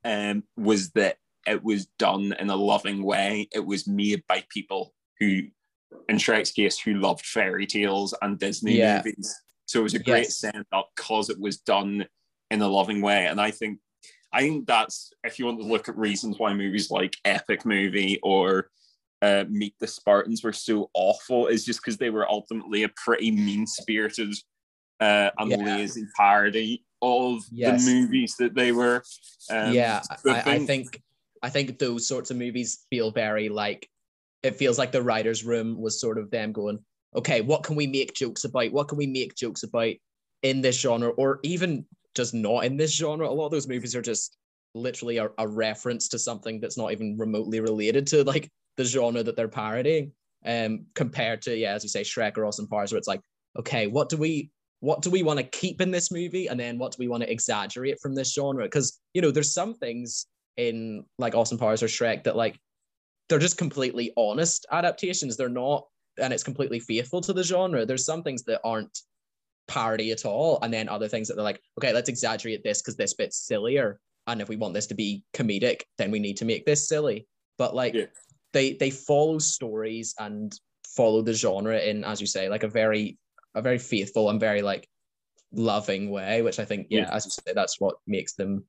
um, was that it was done in a loving way. It was made by people who, in Shrek's case, who loved fairy tales and Disney yeah. movies. So it was a great yes. send up because it was done in a loving way. And I think I think that's if you want to look at reasons why movies like Epic Movie or uh, Meet the Spartans were so awful is just because they were ultimately a pretty mean spirited uh, and yeah. lazy parody of yes. the movies that they were. Um, yeah, I, I, think I think those sorts of movies feel very like it feels like the writers' room was sort of them going, okay, what can we make jokes about? What can we make jokes about in this genre, or even just not in this genre? A lot of those movies are just literally a, a reference to something that's not even remotely related to like the genre that they're parodying um compared to yeah as you say shrek or austin powers where it's like okay what do we what do we want to keep in this movie and then what do we want to exaggerate from this genre because you know there's some things in like Austin Powers or Shrek that like they're just completely honest adaptations. They're not, and it's completely faithful to the genre. There's some things that aren't parody at all, and then other things that they're like, okay, let's exaggerate this because this bit's sillier, and if we want this to be comedic, then we need to make this silly. But like, Yeah. they they follow stories and follow the genre in, as you say, like a very a very faithful and very like loving way, which I think, yeah, Yeah. as you say, that's what makes them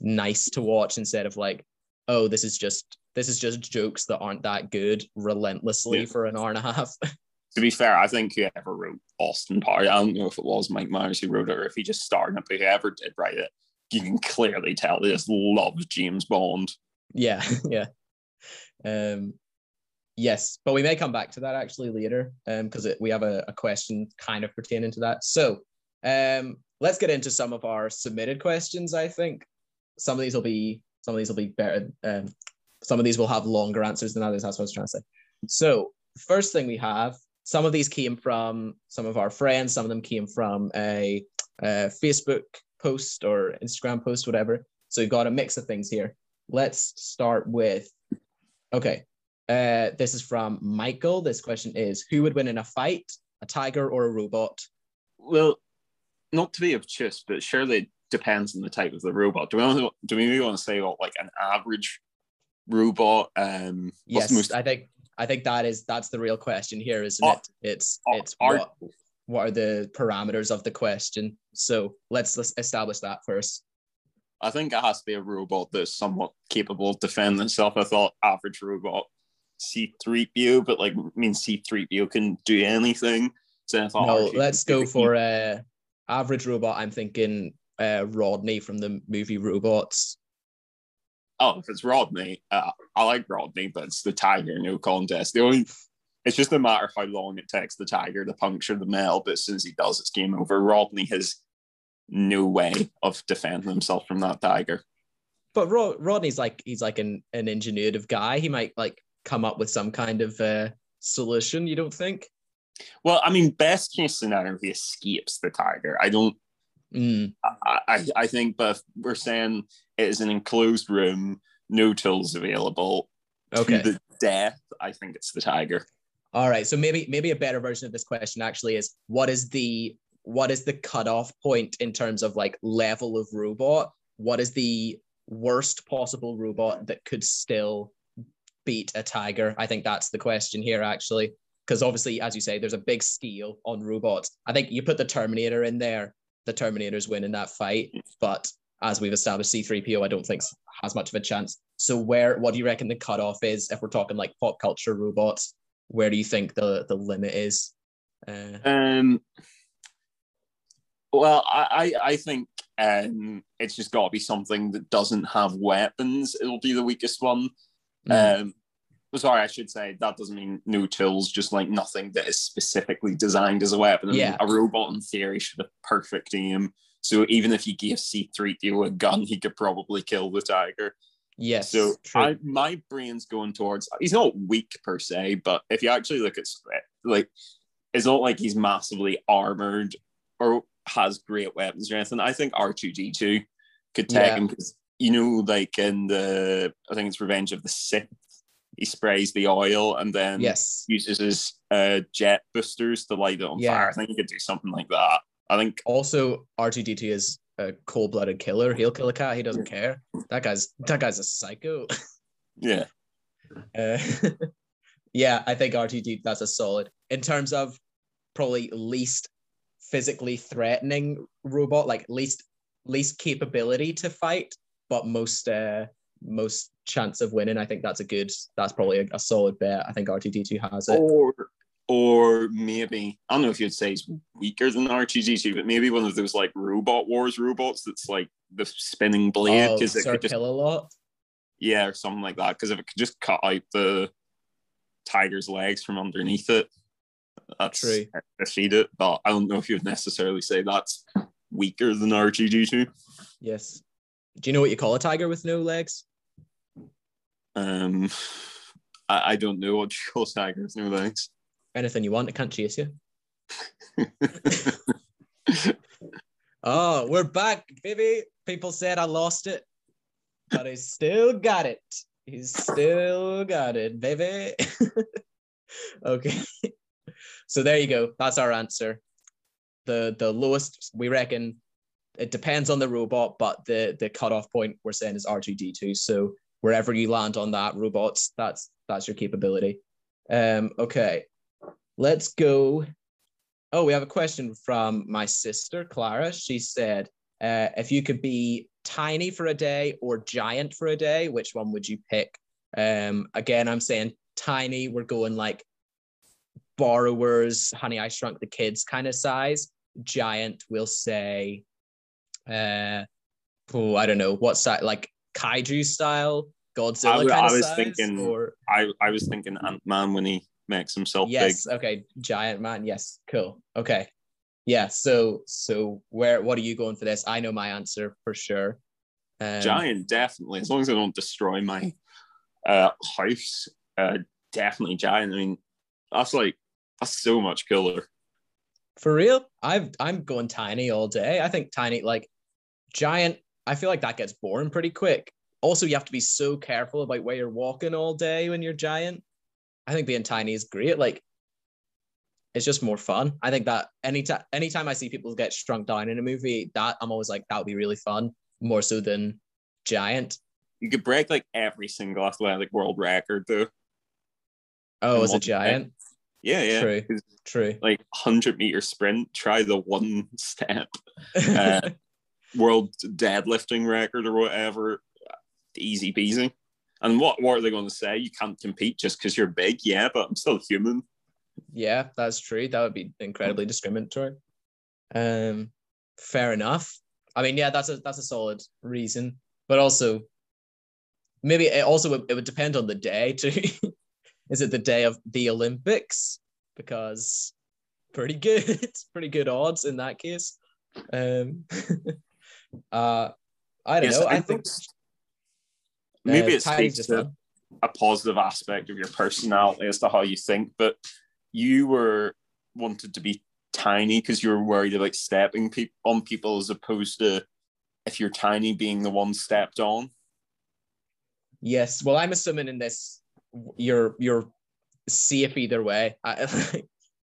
nice to watch instead of like, oh, this is just this is just jokes that aren't that good relentlessly Yeah. for an hour and a half. To be fair, I think whoever wrote Austin Powers, I don't know if it was Mike Myers who wrote it or if he just starred in it, but whoever did write it, you can clearly tell they just loves James Bond. yeah, yeah. Um yes, but we may come back to that actually later um because we have a, a question kind of pertaining to that. So um let's get into some of our submitted questions, I think. Some of these will be some of these will be better. Um some of these will have longer answers than others. That's what I was trying to say. So first thing we have, some of these came from some of our friends, some of them came from a, a Facebook post or Instagram post, whatever. So we've got a mix of things here. Let's start with okay. Uh, this is from Michael. This question is Who would win in a fight, a tiger or a robot? Well, not to be obtuse, but surely it depends on the type of the robot. Do we want to, do we want to say what like an average robot? Um, Yes, most I think I think that is that's the real question here, isn't Oh, it? It's oh, it's what what are the parameters of the question? So let's let's establish that first. I think it has to be a robot that's somewhat capable of defending itself. I thought average robot C3PO, but like I mean C3PO can do anything. So I thought No, R2D2 let's go for uh average robot. I'm thinking uh Rodney from the movie Robots. Oh, if it's Rodney, uh, I like Rodney, but it's the Tiger, no contest. The only, it's just a matter of how long it takes the Tiger to puncture the male. But as soon as he does, it's game over. Rodney has no way of defending himself from that Tiger. But Rod- Rodney's like he's like an an ingenuitive guy. He might like come up with some kind of uh solution. You don't think? Well, I mean, best case scenario, he escapes the Tiger. I don't. Mm, I, I, I think, but we're saying it is an enclosed room, no tools available. okay. To the death, I think it's the Tiger. All right. So maybe maybe a better version of this question actually is what is the what is the cutoff point in terms of like level of robot? What is the worst possible robot that could still beat a tiger? I think that's the question here actually. Because obviously, as you say, there's a big scale on robots. I think you put the Terminator in there, the Terminator's winning that fight. But as we've established, C3PO, I don't think has much of a chance. So where what do you reckon the cutoff is if we're talking like pop culture robots? where do you think the the limit is? Uh, Um. Well, I I, think um, it's just got to be something that doesn't have weapons. It'll be the weakest one. mm, Um. Sorry, I should say that doesn't mean no tools. Just like nothing that is specifically designed as a weapon. I mean, Yeah. a robot in theory should have perfect aim. So even if you gave C3PO a gun, he could probably kill the tiger. yes. So. I, my brain's going towards he's not weak per se, but if you actually look at like, it's not like he's massively armored or has great weapons or anything. I think R two D two could take Yeah. him because you know, like in the I think it's Revenge of the Sith, he sprays the oil and then yes. uses his uh, jet boosters to light it on Yeah. fire. I think he could do something like that. I think Also, R2D2 is a cold-blooded killer. He'll kill a cat. He doesn't care. That guy's that guy's a psycho. yeah. Uh, yeah, I think R2D that's a solid in terms of probably least physically threatening robot, like least least capability to fight, but most uh most chance of winning. I think that's a good. That's probably a, a solid bet. I think R2D2 has it. Or or maybe I don't know if you'd say it's weaker than R2D2, but maybe one of those like robot wars robots that's like the spinning blade Oh, because it could just Kill a lot. yeah or something like that. Because if it could just cut out the tiger's legs from underneath it, that's True. defeat it. But I don't know if you'd necessarily say that's weaker than R2D2. Yes. Do you know what you call a tiger with no legs? Um, I, I don't know what you call tigers no legs. Anything you want, it can't chase you. Oh, we're back, baby. People said I lost it. but I still got it. He's still got it, baby. okay. So there you go. That's our answer. The the lowest we reckon it depends on the robot, but the the cutoff point we're saying is R2D2. So wherever you land on that robots, that's that's your capability. Um, okay. Let's go. Oh, we have a question from my sister, Clara. She said, uh, if you could be tiny for a day or giant for a day, which one would you pick? Um, again, I'm saying tiny. We're going like borrowers, honey, I shrunk the kids kind of size. Giant, we'll say, uh, oh, I don't know what size, like kaiju style, Godzilla I, I was size. thinking, or I, I was thinking Ant Man when he makes himself yes, okay, giant man. Yes, cool. Okay, yeah. So, so where? What are you going for this? I know my answer for sure. Um. Giant, definitely. As long as I don't destroy my uh, house, uh, definitely giant. I mean, that's like that's so much cooler. For real, I've I'm going tiny all day. I think tiny like giant. I feel like that gets boring pretty quick. Also, you have to be so careful about where you're walking all day when you're giant. I think being tiny is great. Like it's just more fun. I think that anytime anytime I see people get shrunk down in a movie, that I'm always like that would be really fun, more so than giant. You could break like every single athletic world record though. Oh, as a giant. Yeah, yeah. True. True. Like hundred meter sprint, try the one step uh, world deadlifting record or whatever. Easy peasy. And what what are they going to say? You can't compete just because you're big. Yeah, but I'm still human. Yeah, that's true. That would be incredibly discriminatory. Um, fair enough. I mean, yeah, that's a that's a solid reason, but also maybe it also would, it would depend on the day too. Is it the day of the Olympics? Because pretty good, pretty good odds in that case. Um, uh, I don't Yes, know. I I think Maybe uh, it tiny's speaks just to a positive aspect of your personality as to how you think, but you were wanted to be tiny because you were worried about stepping pe- on people as opposed to if you're tiny being the one stepped on. Yes. Well, I'm assuming in this you're you're safe either way. I, uh,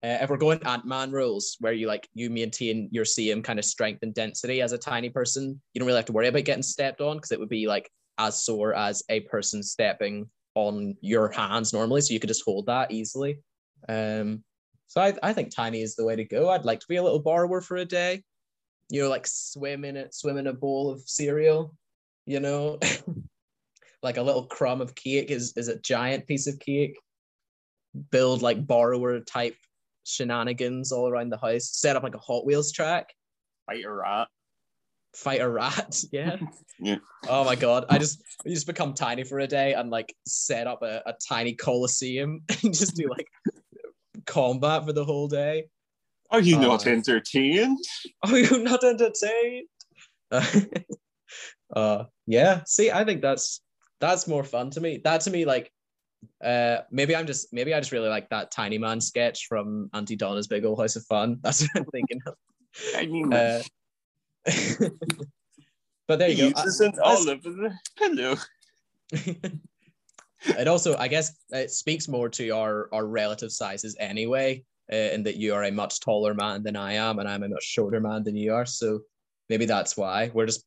if we're going Ant Man rules, where you like you maintain your same kind of strength and density as a tiny person, you don't really have to worry about getting stepped on because it would be like as sore as a person stepping on your hands normally. So you could just hold that easily. Um, so I, I think tiny is the way to go. I'd like to be a little borrower for a day. You know, like swim in it, swim in a bowl of cereal. You know, like a little crumb of cake is is a giant piece of cake. Build like borrower type shenanigans all around the house. Set up like a Hot Wheels track. Fight a rat. Fight a rat. Yeah. Yeah. Oh my god. I just I just become tiny for a day and like set up a, a tiny coliseum and just do like combat for the whole day. Are you Oh, not entertained? Are you not entertained? uh, yeah. See, I think that's that's more fun to me. That to me, like, uh, maybe I'm just maybe I just really like that tiny man sketch from Aunty Donna's Big Old House of Fun. That's what I'm thinking of. I mean, Uh, but there he you go. uses an I- olive as a pillow. it also, I guess, it speaks more to our our relative sizes anyway, uh, in that you are a much taller man than I am, and I'm a much shorter man than you are. So maybe that's why we're just.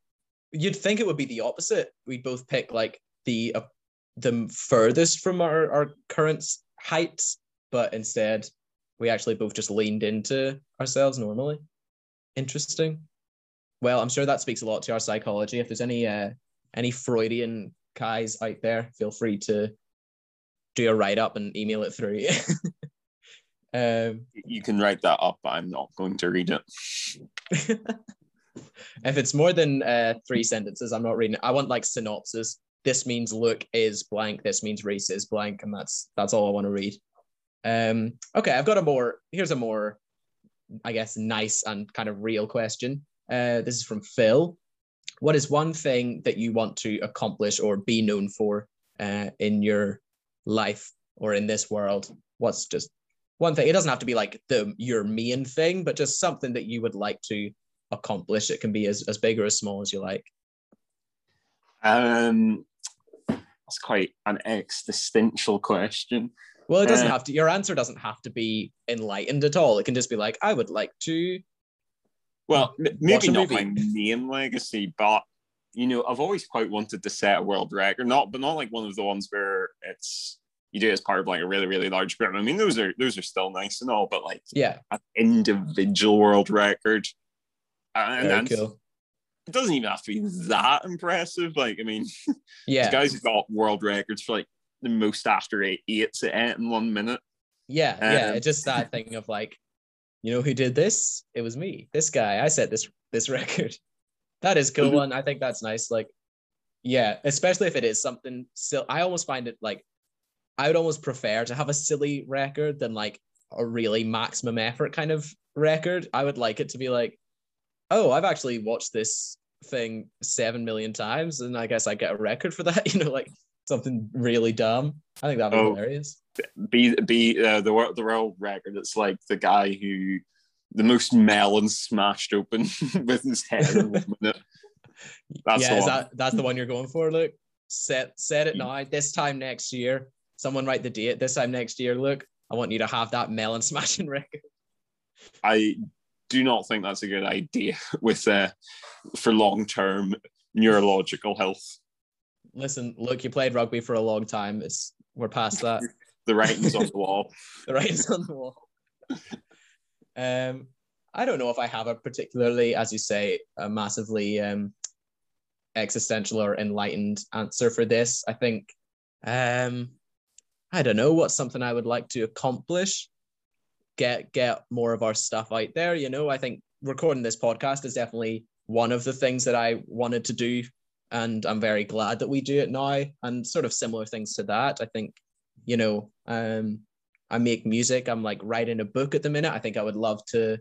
You'd think it would be the opposite. We'd both pick like the uh, the furthest from our our current heights, but instead we actually both just leaned into ourselves normally. Interesting. Well, I'm sure that speaks a lot to our psychology. If there's any uh, any Freudian guys out there, feel free to do a write up and email it through. um, You can write that up, but I'm not going to read it. if it's more than uh, three sentences, I'm not reading it. I want like synopsis. This means Luke is blank. This means Reese is blank, and that's that's all I want to read. Um, okay, I've got a more. Here's a more, I guess, nice and kind of real question. Uh, this is from Phil. What is one thing that you want to accomplish or be known for uh, in your life or in this world? What's just one thing? It doesn't have to be like the your main thing, but just something that you would like to accomplish. It can be as, as big or as small as you like. Um, that's quite an existential question. Well, it doesn't Uh, have to. Your answer doesn't have to be enlightened at all. It can just be like, I would like to. Well, maybe not movie. my main legacy, but you know, I've always quite wanted to set a world record. Not, but not like one of the ones where it's you do it as part of like a really, really large group. I mean, those are those are still nice and all, but like Yeah, an individual world record, and, very cool. it doesn't even have to be that impressive. Like, I mean, Yeah, guys have got world records for like the most after eight eights at eight in one minute. yeah, yeah. Um, It's just that thing of like, you know, who did this? It was me. This guy. I set this this record. That is cool, Mhm. and I think that's nice. Like, yeah, especially if it is something still. I almost find it like, I would almost prefer to have a silly record than like a really maximum effort kind of record. I would like it to be like, oh, I've actually watched this thing seven million times, and I guess I get a record for that. You know, like something really dumb. I think that'd be Oh. hilarious. be be uh, the the world record. It's like the guy who the most melons smashed open with his head in one minute. That's yeah, the that that's the one you're going for? Luke. set set it now. This time next year, someone write the date. This time next year, Luke, I want you to have that melon smashing record. I do not think that's a good idea with uh, for long term neurological health. Listen, look, you played rugby for a long time. It's we're past that. The writing's on the wall. the writing's on the wall. Um, I don't know if I have a particularly, as you say, a massively um, existential or enlightened answer for this. I think, um, I don't know what's something I would like to accomplish. Get get more of our stuff out there. You know, I think recording this podcast is definitely one of the things that I wanted to do, and I'm very glad that we do it now. And sort of similar things to that. I think, you know, um, I make music. I'm like writing a book at the minute. I think I would love to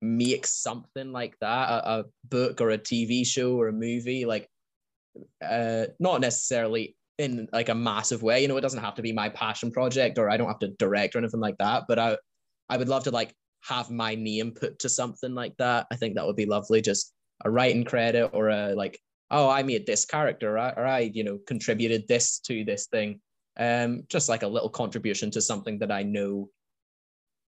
make something like that, a, a book or a TV show or a movie, like uh not necessarily in like a massive way. You know, it doesn't have to be my passion project or I don't have to direct or anything like that. But I I would love to like have my name put to something like that. I think that would be lovely. Just a writing credit or a like, oh, I made this character, or I, or I you know, contributed this to this thing um, just like a little contribution to something that I know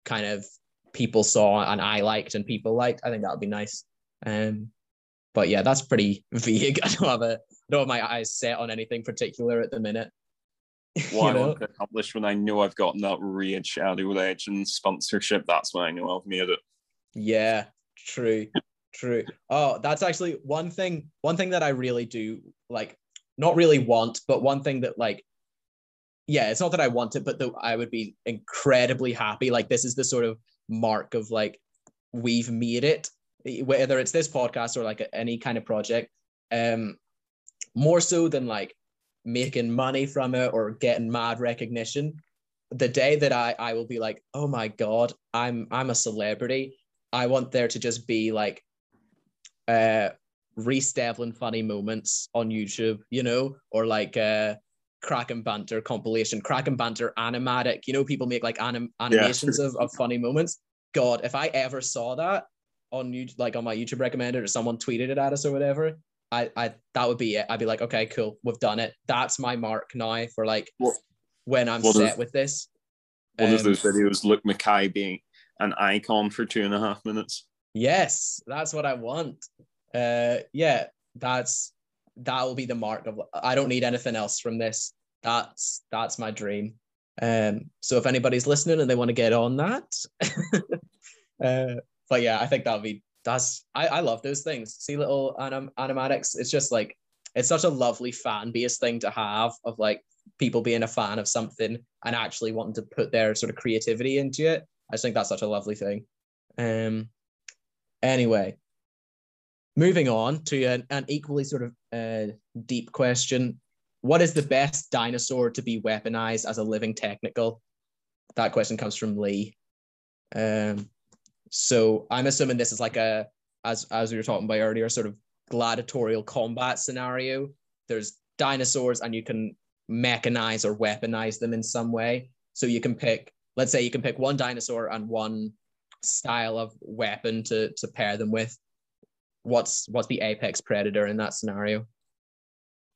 kind of people saw and I liked and people liked. I think that would be nice. Um, but yeah, that's pretty vague. I don't have a I don't have my eyes set on anything particular at the minute. What You I want to accomplish when I know I've gotten that Raid Shadow Legend sponsorship, that's when I know I've made it. Yeah, true, true. Oh, that's actually one thing. One thing that I really do like, not really want, but one thing that like, yeah, it's not that I want it, but that I would be incredibly happy. Like, this is the sort of mark of like, we've made it. Whether it's this podcast or like any kind of project, um, more so than like making money from it or getting mad recognition. The day that I I will be like, oh my god, I'm I'm a celebrity. I want there to just be like uh Reese Devlin funny moments on YouTube, you know, or like uh crack and banter compilation, crack and banter animatic. You know, people make like anim- animations of, of funny moments. God, if I ever saw that on you like on my YouTube recommended or someone tweeted it at us or whatever, I I that would be it. I'd be like, okay, cool, we've done it. That's my mark now for like What- when I'm what set with this. One of Um, those videos, Luke Mackay being an icon for two and a half minutes. Yes, that's what I want. Uh, yeah, that's that will be the mark of. I don't need anything else from this. That's that's my dream. Um, so if anybody's listening and they want to get on that, uh, but yeah, I think that'll be that's. I I love those things. See little anim, animatics. It's just like it's such a lovely fan base thing to have of like people being a fan of something and actually wanting to put their sort of creativity into it. I just think that's such a lovely thing. Um, Anyway, moving on to an, an equally sort of uh, deep question. What is the best dinosaur to be weaponized as a living technical? That question comes from Lee. Um, so I'm assuming this is like a, as, as we were talking about earlier, sort of gladiatorial combat scenario. There's dinosaurs and you can mechanize or weaponize them in some way. So you can pick, let's say you can pick one dinosaur and one style of weapon to to pair them with what's what's the apex predator in that scenario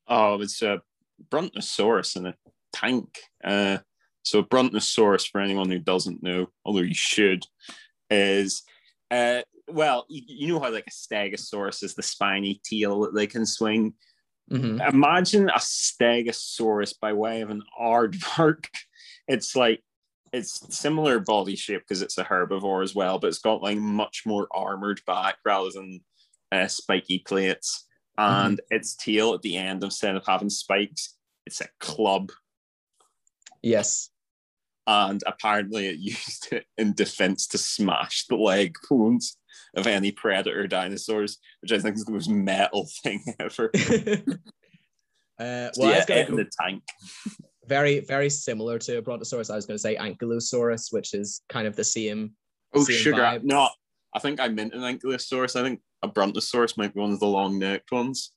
Oh, it's a Brontosaurus and a tank. Uh, so Brontosaurus, for anyone who doesn't know, although you should, is uh, well, you, you know how like a Stegosaurus is the spiny tail that they can swing. Mhm. Imagine a Stegosaurus by way of an aardvark. It's like it's similar body shape because it's a herbivore as well, but it's got like much more armored back rather than uh, spiky plates. And its tail at the end, instead of having spikes, it's a club. Yes. And apparently, it used it in defense to smash the leg bones of any predator dinosaurs, which I think is the most metal thing ever. uh, well, I yeah, gonna in go the tank. Very, very similar to a Brontosaurus. I was going to say Ankylosaurus, which is kind of the same. Oh, same sugar. vibe. No, I think I meant an ankylosaurus. I think a brontosaurus might be one of the long necked ones.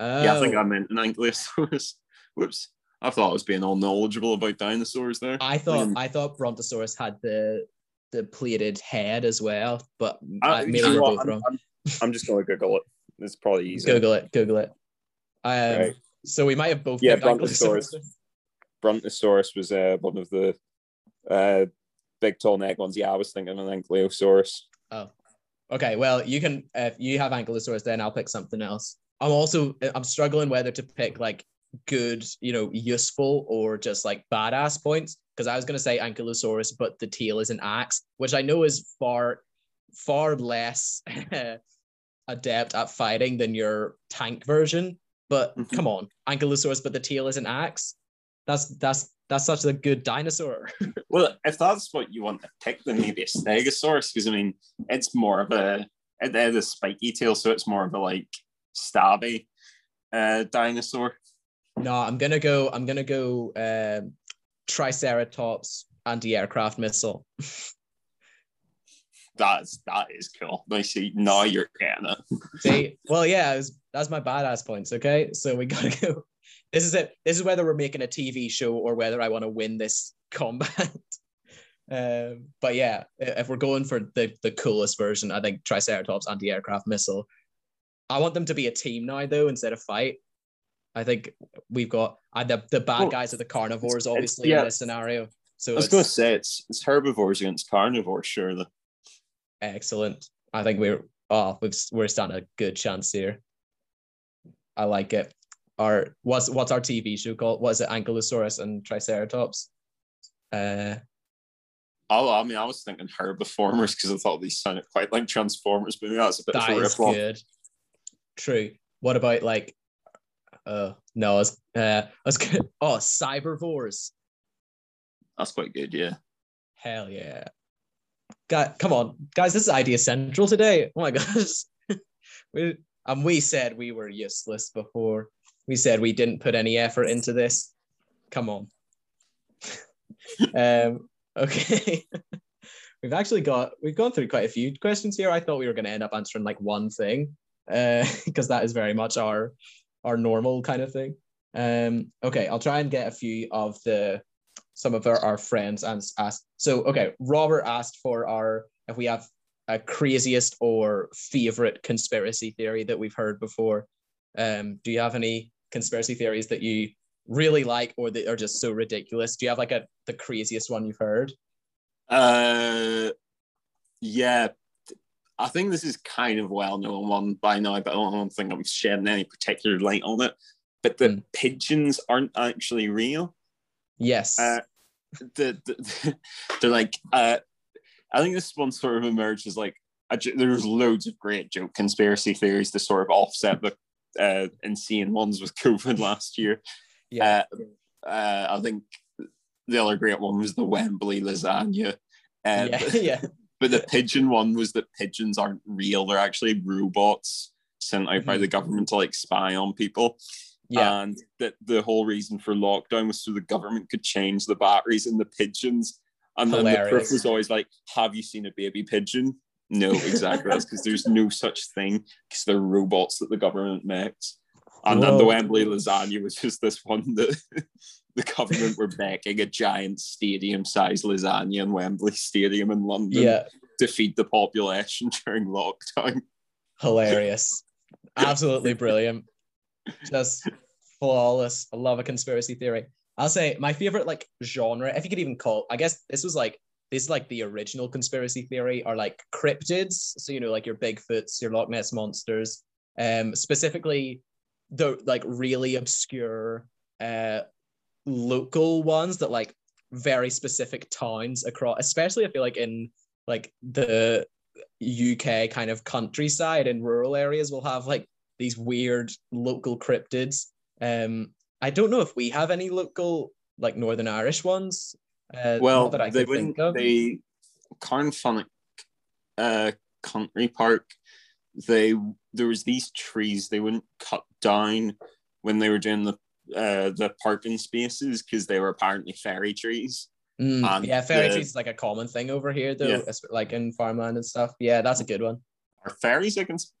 Yeah, I think Oh. I meant an ankylosaurus. Whoops. I thought I was being all knowledgeable about dinosaurs there. I thought Um, I thought Brontosaurus had the the plated head as well, but I- uh, maybe you know we're both I'm, wrong. I'm, I'm just going to Google it. It's probably easier. Google it. Google it. Um, Right. So we might have both. Yeah, Brontosaurus. Brontosaurus was uh, one of the uh, big tall neck ones. Yeah, I was thinking an ankylosaurus. Oh, okay, well, you can if you have Ankylosaurus, then I'll pick something else. I'm also I'm struggling whether to pick like good, you know, useful or just like badass points because I was gonna say Ankylosaurus, but the tail is an axe, which I know is far far less adept at fighting than your tank version. But Mhm. come on, Ankylosaurus, but the tail is an axe. That's that's that's such a good dinosaur. Well, if that's what you want to pick, then maybe a stegosaurus, because I mean, it's more of a it had a spiky tail, so it's more of a like stabby uh, dinosaur. No, I'm gonna go. I'm gonna go. Um, Triceratops anti-aircraft missile. That's that is cool. I see. Now you're getting it. See, well, yeah, was, that's my badass points. Okay, so we gotta go. This is it. This is whether we're making a TV show or whether I want to win this combat. um, but yeah, if we're going for the the coolest version, I think Triceratops anti-aircraft missile. I want them to be a team now, though, instead of fight. I think we've got uh, the the bad Well, guys are the carnivores, it's- obviously, yeah. in this scenario. So I was going to say it's it's herbivores against carnivores, surely. Excellent. I think we're oh we've we're standing a good chance here. I like it. Our what's what's our TV show called? What is it? Ankylosaurus and Triceratops. Uh Oh, I mean, I was thinking herbiformers because I thought these sounded quite like Transformers, but that's a bit that of a is good. True. What about like uh no, I was uh I was good. Oh, cybervores. That's quite good, yeah. Hell yeah. God, come on, guys, this is Idea Central today. Oh my gosh. we and we said we were useless before. We said we didn't put any effort into this. Come on. um, okay. we've actually got we've gone through quite a few questions here. I thought we were going to end up answering like one thing, because that is very much our our normal kind of thing. Um, okay, I'll try and get a few of the some of our, our friends and asked. So okay, Robert asked for our if we have a craziest or favorite conspiracy theory that we've heard before. Um, do you have any conspiracy theories that you really like or that are just so ridiculous? Do you have like a the craziest one you've heard? Uh, yeah, I think this is kind of well known one by now, but I don't, think I'm shedding any particular light on it. But the Hmm. pigeons aren't actually real. Yes. Uh, the, the they're like uh, I think this one sort of emerged as like a, there's loads of great joke conspiracy theories to sort of offset the uh, insane ones with COVID last year. yeah. Uh, uh, I think the other great one was the Wembley lasagna. Uh, yeah. but, yeah. but the pigeon one was that pigeons aren't real; they're actually robots sent out by Mhm. the government to like spy on people. Yeah. And that the whole reason for lockdown was so the government could change the batteries in the pigeons. And then the proof was always like, "Have you seen a baby pigeon?" No, exactly. That's because there's no such thing because they're robots that the government makes. And then the Wembley lasagna was just this one that the government were baking a giant stadium-sized lasagna in Wembley Stadium in London yeah. to feed the population during lockdown. Hilarious. Absolutely brilliant. Just flawless. I love a conspiracy theory. I'll say my favorite like genre, if you could even call, I guess this was like this is like the original conspiracy theory are like cryptids. So you know, like your Bigfoots, your Loch Ness monsters. Um, specifically the like really obscure uh local ones that like very specific towns across, especially I feel like in like the UK kind of countryside and rural areas will have like these weird local cryptids. Um, I don't know if we have any local like Northern Irish ones. Uh, well, that I they wouldn't. They Carnfunnock uh, Country Park. They there was these trees they wouldn't cut down when they were doing the uh, the parking spaces because they were apparently fairy trees. Mm, yeah, fairy the, trees is like a common thing over here, though, yeah. like in farmland and stuff. Yeah, that's a good one. Are fairies a cons-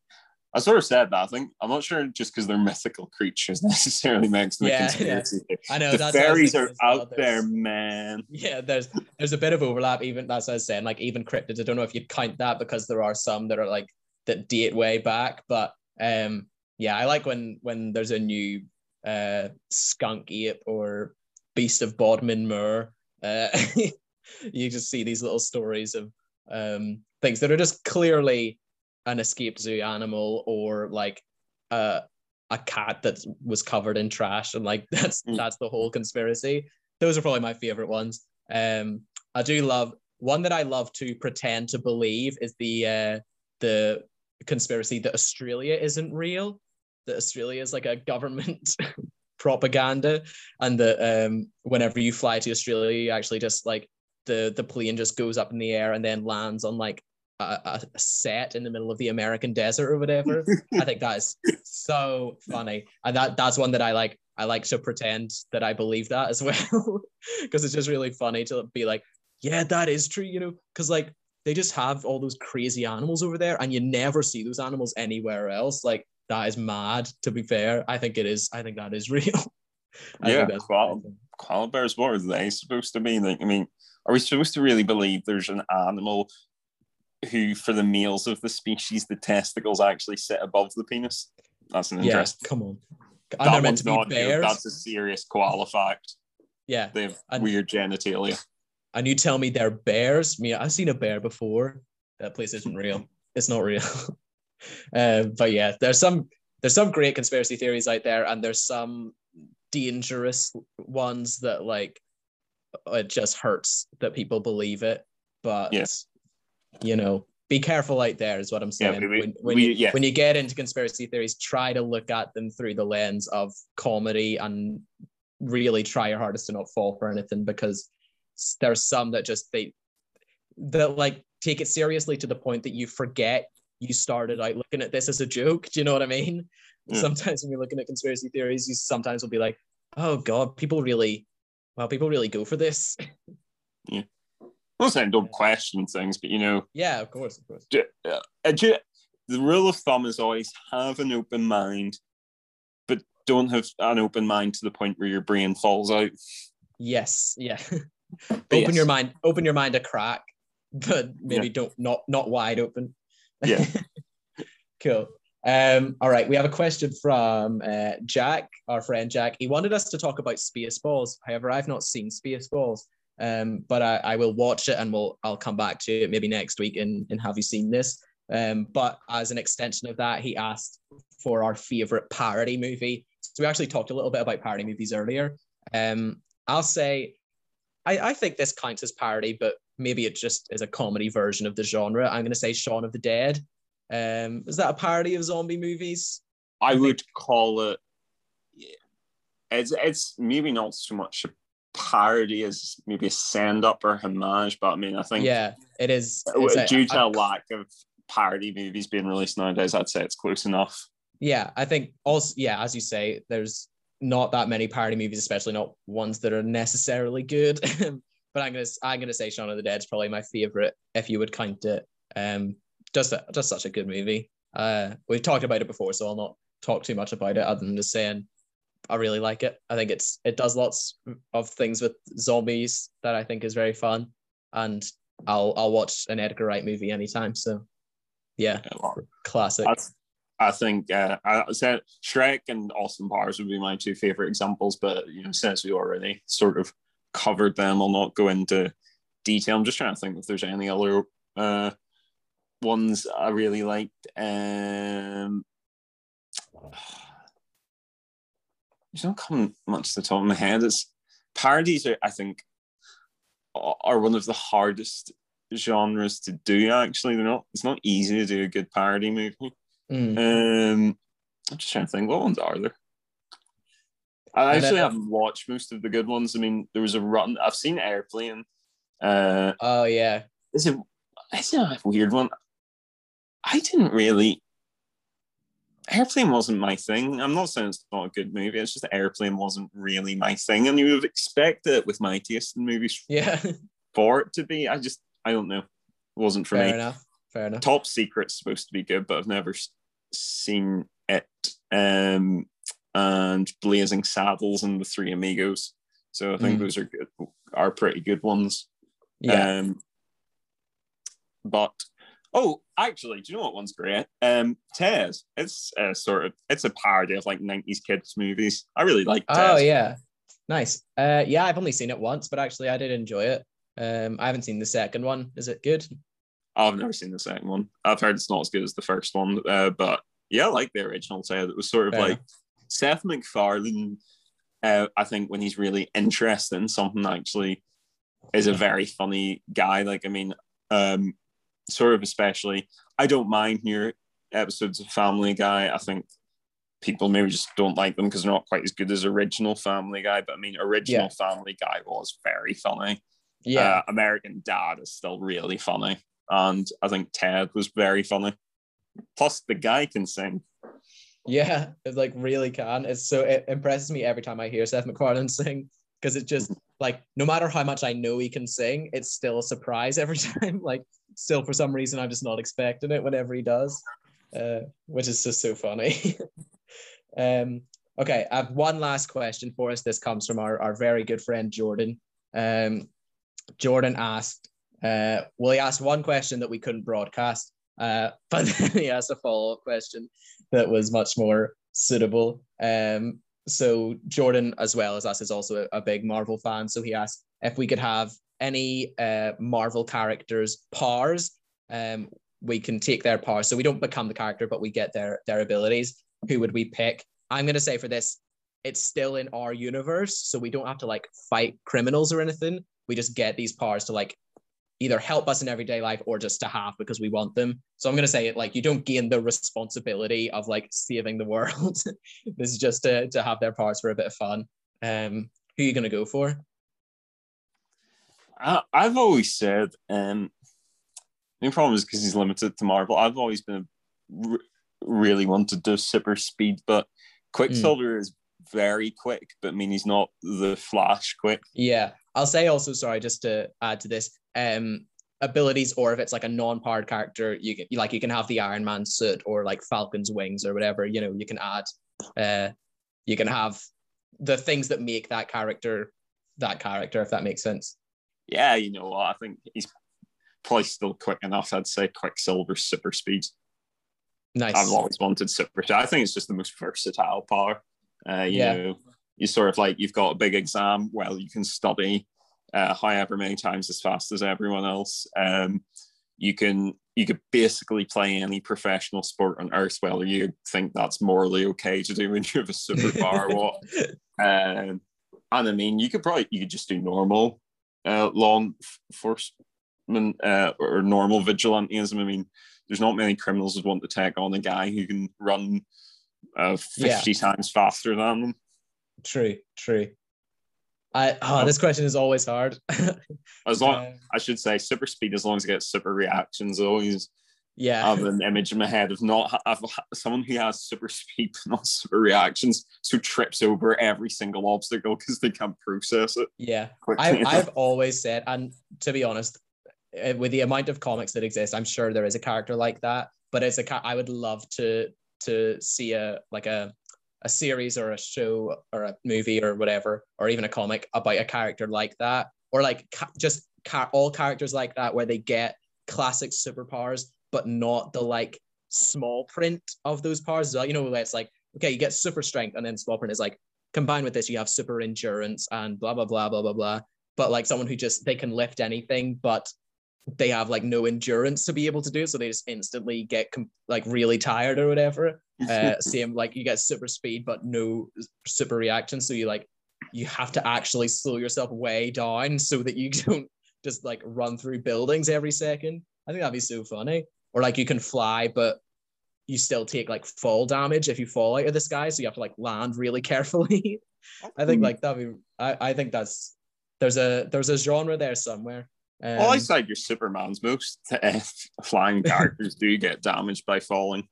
I sort of said that. I think I'm not sure just because they're mythical creatures necessarily makes them yeah, a conspiracy. Yeah. I know the fairies are out there, man. Yeah, there's there's a bit of overlap. Even that's what I was saying. Like even cryptids. I don't know if you'd count that because there are some that are like that date way back. But um, yeah, I like when when there's a new uh skunk ape or beast of Bodmin Moor. Uh, you just see these little stories of um things that are just clearly an escaped zoo animal or like a a cat that was covered in trash and like that's mm. that's the whole conspiracy those are probably my favorite ones um i do love one that i love to pretend to believe is the uh the conspiracy that australia isn't real that australia is like a government propaganda and that um whenever you fly to australia you actually just like the the plane just goes up in the air and then lands on like a, a, set in the middle of the American desert or whatever. I think that is so funny, and that that's one that I like. I like to pretend that I believe that as well, because it's just really funny to be like, yeah, that is true, you know, because like they just have all those crazy animals over there, and you never see those animals anywhere else. Like that is mad. To be fair, I think it is. I think that is real. yeah, koala, koala bears. What are they supposed to be? Like, I mean, are we supposed to really believe there's an animal who, for the males of the species, the testicles actually sit above the penis. That's an interest. Yeah, come on. And that meant to be bears. That's a serious koala fact. Yeah. They have and, weird genitalia. And you tell me they're bears? I mean, I've seen a bear before. That place isn't real. It's not real. um, but yeah, there's some there's some great conspiracy theories out there, and there's some dangerous ones that like it just hurts that people believe it. But yes you know, be careful out there is what I'm saying. Yeah, we, when, when we, you yeah. when you get into conspiracy theories, try to look at them through the lens of comedy and really try your hardest to not fall for anything because there's some that just they that like take it seriously to the point that you forget you started out looking at this as a joke. Do you know what I mean? Yeah. Sometimes when you're looking at conspiracy theories, you sometimes will be like, oh God, people really well, people really go for this. Yeah. I'm not saying don't question things, but you know. Yeah, of course, of course. Uh, the rule of thumb is always have an open mind, but don't have an open mind to the point where your brain falls out. Yes, yeah. open yes. your mind, open your mind a crack, but maybe yeah. don't not not wide open. Yeah. cool. Um, all right, we have a question from uh, Jack, our friend Jack. He wanted us to talk about Spaceballs. However, I've not seen Spaceballs. Um, but I, I will watch it and we'll I'll come back to it maybe next week and, and have you seen this? Um, but as an extension of that, he asked for our favorite parody movie. So we actually talked a little bit about parody movies earlier. Um, I'll say I, I think this counts as parody, but maybe it just is a comedy version of the genre. I'm going to say Shaun of the Dead. Um, is that a parody of zombie movies? I, I would call it. It's it's maybe not so much a parody as maybe a send up or homage, but I mean, I think yeah, it is due to a, a lack of parody movies being released nowadays. I'd say it's close enough. Yeah, I think also yeah, as you say, there's not that many parody movies, especially not ones that are necessarily good. but I'm gonna I'm gonna say Shaun of the Dead is probably my favorite if you would count it. Um, just a, just such a good movie. Uh, we've talked about it before, so I'll not talk too much about it other than just saying I really like it. I think it's it does lots of things with zombies that I think is very fun, and I'll I'll watch an Edgar Wright movie anytime. So, yeah, classic. That's, I think uh, I said Shrek and Austin Powers would be my two favorite examples, but you know, since we already sort of covered them, I'll not go into detail. I'm just trying to think if there's any other uh, ones I really liked. Um, there's not coming much to the top of my head. It's parodies are, I think, are one of the hardest genres to do. Actually, they're not. It's not easy to do a good parody movie. Mm. Um, I'm just trying to think. What ones are there? I actually haven't watched most of the good ones. I mean, there was a run. I've seen Airplane. Uh, oh yeah. Is it? Is it a weird one? I didn't really. Airplane wasn't my thing. I'm not saying it's not a good movie. It's just Airplane wasn't really my thing, and you would expect it with my taste in movies. Yeah. For it to be, I just I don't know. It wasn't for Fair me. Fair enough. Fair enough. Top Secret's supposed to be good, but I've never seen it. Um, and Blazing Saddles and the Three Amigos. So I think mm. those are good, are pretty good ones. Yeah. Um, but oh, actually, do you know what one's great? Um, Ted. It's a sort of it's a parody of like '90s kids movies. I really like. Ted. Oh yeah, nice. Uh, yeah, I've only seen it once, but actually, I did enjoy it. Um, I haven't seen the second one. Is it good? I've never seen the second one. I've heard it's not as good as the first one, uh, but yeah, I like the original Ted. It was sort of Fair like enough. Seth MacFarlane. Uh, I think when he's really interested in something, actually, is a very funny guy. Like, I mean, um, sort of especially. I don't mind your episodes of Family Guy. I think people maybe just don't like them because they're not quite as good as original Family Guy. But I mean, original yeah. Family Guy was very funny. Yeah, uh, American Dad is still really funny, and I think Ted was very funny. Plus, the guy can sing. Yeah, it like really can. It's so it impresses me every time I hear Seth MacFarlane sing because it just like no matter how much I know he can sing, it's still a surprise every time. like still for some reason I'm just not expecting it whenever he does, uh, which is just so funny. um, okay, I have one last question for us. This comes from our, our very good friend Jordan. Um, Jordan asked, uh, well, he asked one question that we couldn't broadcast, uh, but then he asked a follow up question that was much more suitable. Um, so Jordan, as well as us, is also a, a, big Marvel fan. So he asked if we could have any uh, Marvel characters' powers. Um, we can take their powers, so we don't become the character, but we get their their abilities. Who would we pick? I'm gonna say for this, it's still in our universe, so we don't have to like fight criminals or anything. We just get these powers to like either help us in everyday life or just to have because we want them. So I'm gonna say it like you don't gain the responsibility of like saving the world. this is just to, to have their parts for a bit of fun. Um, who are you gonna go for? I, have always said, um, the problem is because he's limited to Marvel. I've always been r- really wanted to super speed, but Quicksilver mm. is very quick, but I mean he's not the Flash quick. Yeah, I'll say also sorry just to add to this um abilities or if it's like a non-powered character you can like you can have the iron man suit or like falcon's wings or whatever you know you can add uh you can have the things that make that character that character if that makes sense. Yeah you know what i think he's probably still quick enough i'd say quicksilver super speed. Nice. I've always wanted super i think it's just the most versatile power uh you yeah. know you sort of like you've got a big exam well you can study uh, however many times as fast as everyone else. Um, you can you could basically play any professional sport on earth, whether you think that's morally okay to do when you have a superpower or what. Um, and I mean, you could probably you could just do normal uh, law enforcement uh, or normal vigilantism. I mean, there's not many criminals who want to take on a guy who can run uh, 50 yeah. times faster than them. True, true. I oh, this question is always hard. as long um, I should say super speed as long as it gets super reactions always yeah I have an image in my head of not of someone who has super speed but not super reactions who trips over every single obstacle because they can't process it yeah I, I've always said and to be honest eh, with the amount of comics that exist I'm sure there is a character like that but it's a I would love to to see a like a a series or a show or a movie or whatever, or even a comic about a character like that, or like ca- just ca- all characters like that where they get classic superpowers, but not the like small print of those powers. You know, where it's like, okay, you get super strength, and then small print is like, combined with this, you have super endurance and blah blah blah blah blah blah. But like someone who just they can lift anything, but they have like no endurance to be able to do it, so they just instantly get com- like really tired or whatever. Uh, same like you get super speed, but no super reaction, so you like you have to actually slow yourself way down so that you don't just like run through buildings every second. I think that'd be so funny. Or like you can fly, but you still take like fall damage if you fall out of the sky, so you have to like land really carefully. I think like that'd be. I, I think that's there's a there's a genre there somewhere. Um, well, I said your Superman's most uh, flying characters do get damaged by falling.